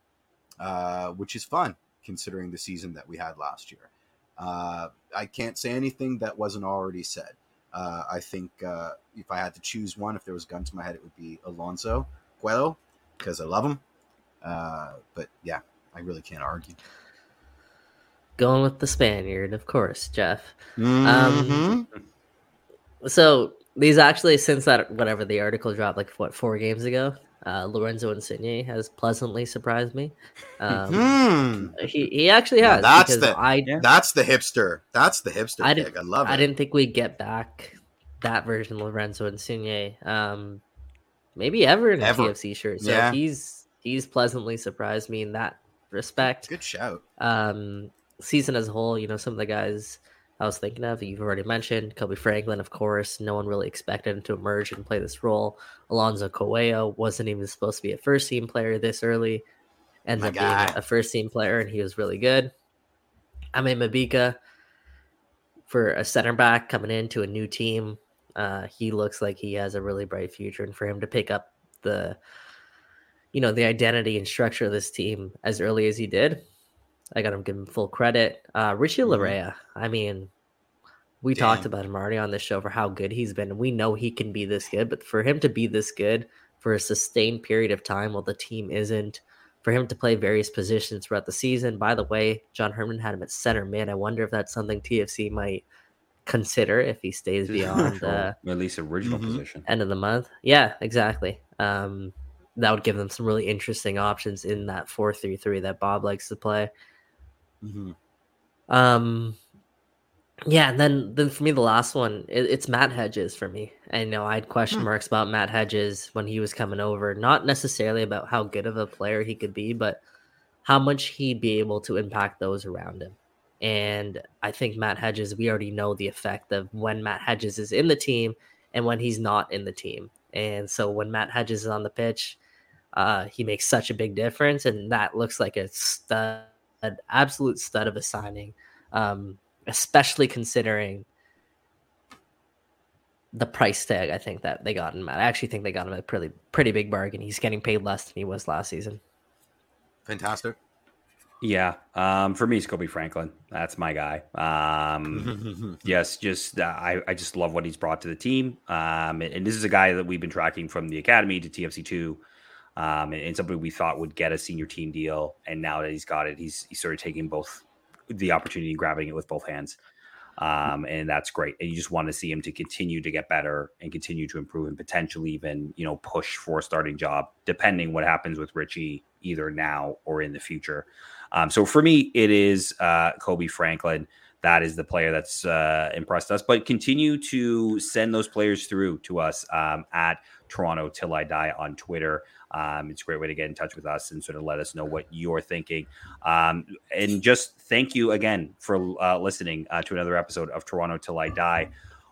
uh, which is fun considering the season that we had last year. Uh, I can't say anything that wasn't already said. Uh, I think if I had to choose one, if there was a gun to my head, it would be Alonso Coello because I love him. but yeah, I really can't argue going with the Spaniard, of course, Jeff. Mm-hmm. Um, so these actually, since that whatever the article dropped, like what four games ago, uh, Lorenzo Insigne has pleasantly surprised me. Um, mm. He he actually has. Now that's the I, that's the hipster. That's the hipster. I, did, I love it. I didn't think we'd get back that version of Lorenzo Insigne. Um, maybe ever in a ever. TFC shirt. So yeah. he's he's pleasantly surprised me in that respect. Good shout. Um, season as a whole, you know, some of the guys I was thinking of, you've already mentioned Kobe Franklin, of course. No one really expected him to emerge and play this role. Alonso Coello wasn't even supposed to be a first team player this early. Ends My up guy. being a first team player, and he was really good. I mean, Mabika, for a center back coming into a new team, uh, he looks like he has a really bright future. And for him to pick up the, you know, the identity and structure of this team as early as he did, I got to give him full credit. Uh, Richie mm-hmm. Laryea, I mean, we Damn. talked about him already on this show for how good he's been. We know he can be this good, but for him to be this good for a sustained period of time while the team isn't, for him to play various positions throughout the season. By the way, John Herdman had him at center mid. I wonder if that's something TFC might consider if he stays beyond uh, at least original mm-hmm. position end of the month. Yeah, exactly. Um, that would give them some really interesting options in that four three three that Bob likes to play. Mm-hmm. Um, yeah, and then then for me, the last one it, it's Matt Hedges for me. I know I had question hmm. marks about Matt Hedges when he was coming over, not necessarily about how good of a player he could be, but how much he'd be able to impact those around him. And I think Matt Hedges, we already know the effect of when Matt Hedges is in the team and when he's not in the team. And so when Matt Hedges is on the pitch, uh, he makes such a big difference, and that looks like a stud an absolute stud of a signing, um, especially considering the price tag. I think that they got him at. I actually think they got him a pretty pretty big bargain. He's getting paid less than he was last season. Fantastic. Yeah, um, for me, it's Kobe Franklin. That's my guy. Um, yes, just uh, I, I just love what he's brought to the team. Um, and, and, this is a guy that we've been tracking from the academy to TFC two um, and, and, somebody we thought would get a senior team deal. And now that he's got it, he's, he's sort of taking both the opportunity and grabbing it with both hands. Um, and that's great. And you just want to see him to continue to get better and continue to improve and potentially even, you know, push for a starting job, depending what happens with Richie either now or in the future. Um, so for me, it is uh, Kobe Franklin. That is the player that's uh, impressed us. But continue to send those players through to us um, at Toronto Till I Die on Twitter. Um, it's a great way to get in touch with us and sort of let us know what you're thinking. Um, and just thank you again for uh, listening uh, to another episode of Toronto Till I Die.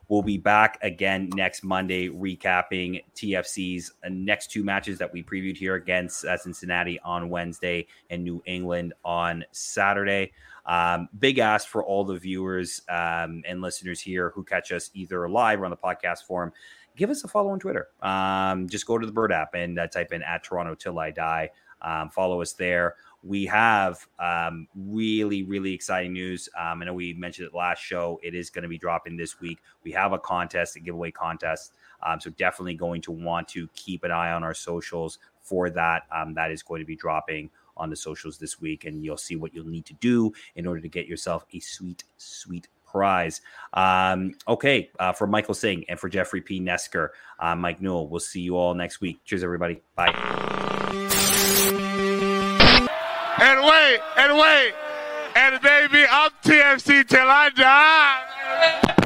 We'll be back again next Monday, recapping TFC's uh, next two matches that we previewed here against uh, Cincinnati on Wednesday and New England on Saturday. Um, big ask for all the viewers um, and listeners here who catch us either live or on the podcast form. Give us a follow on Twitter. Um, just go to the Bird app and uh, type in at Toronto Till I Die. Um, follow us there we have um, really, really exciting news. Um, I know we mentioned it last show. It is going to be dropping this week. We have a contest, a giveaway contest. Um, so definitely going to want to keep an eye on our socials for that. Um, that is going to be dropping on the socials this week, and you'll see what you'll need to do in order to get yourself a sweet, sweet prize. Um, okay, uh, for Michael Singh and for Jeffrey P. Nesker, uh, Mike Newell, we'll see you all next week. Cheers, everybody. Bye and wait, and wait. And baby, I'm TFC till I die.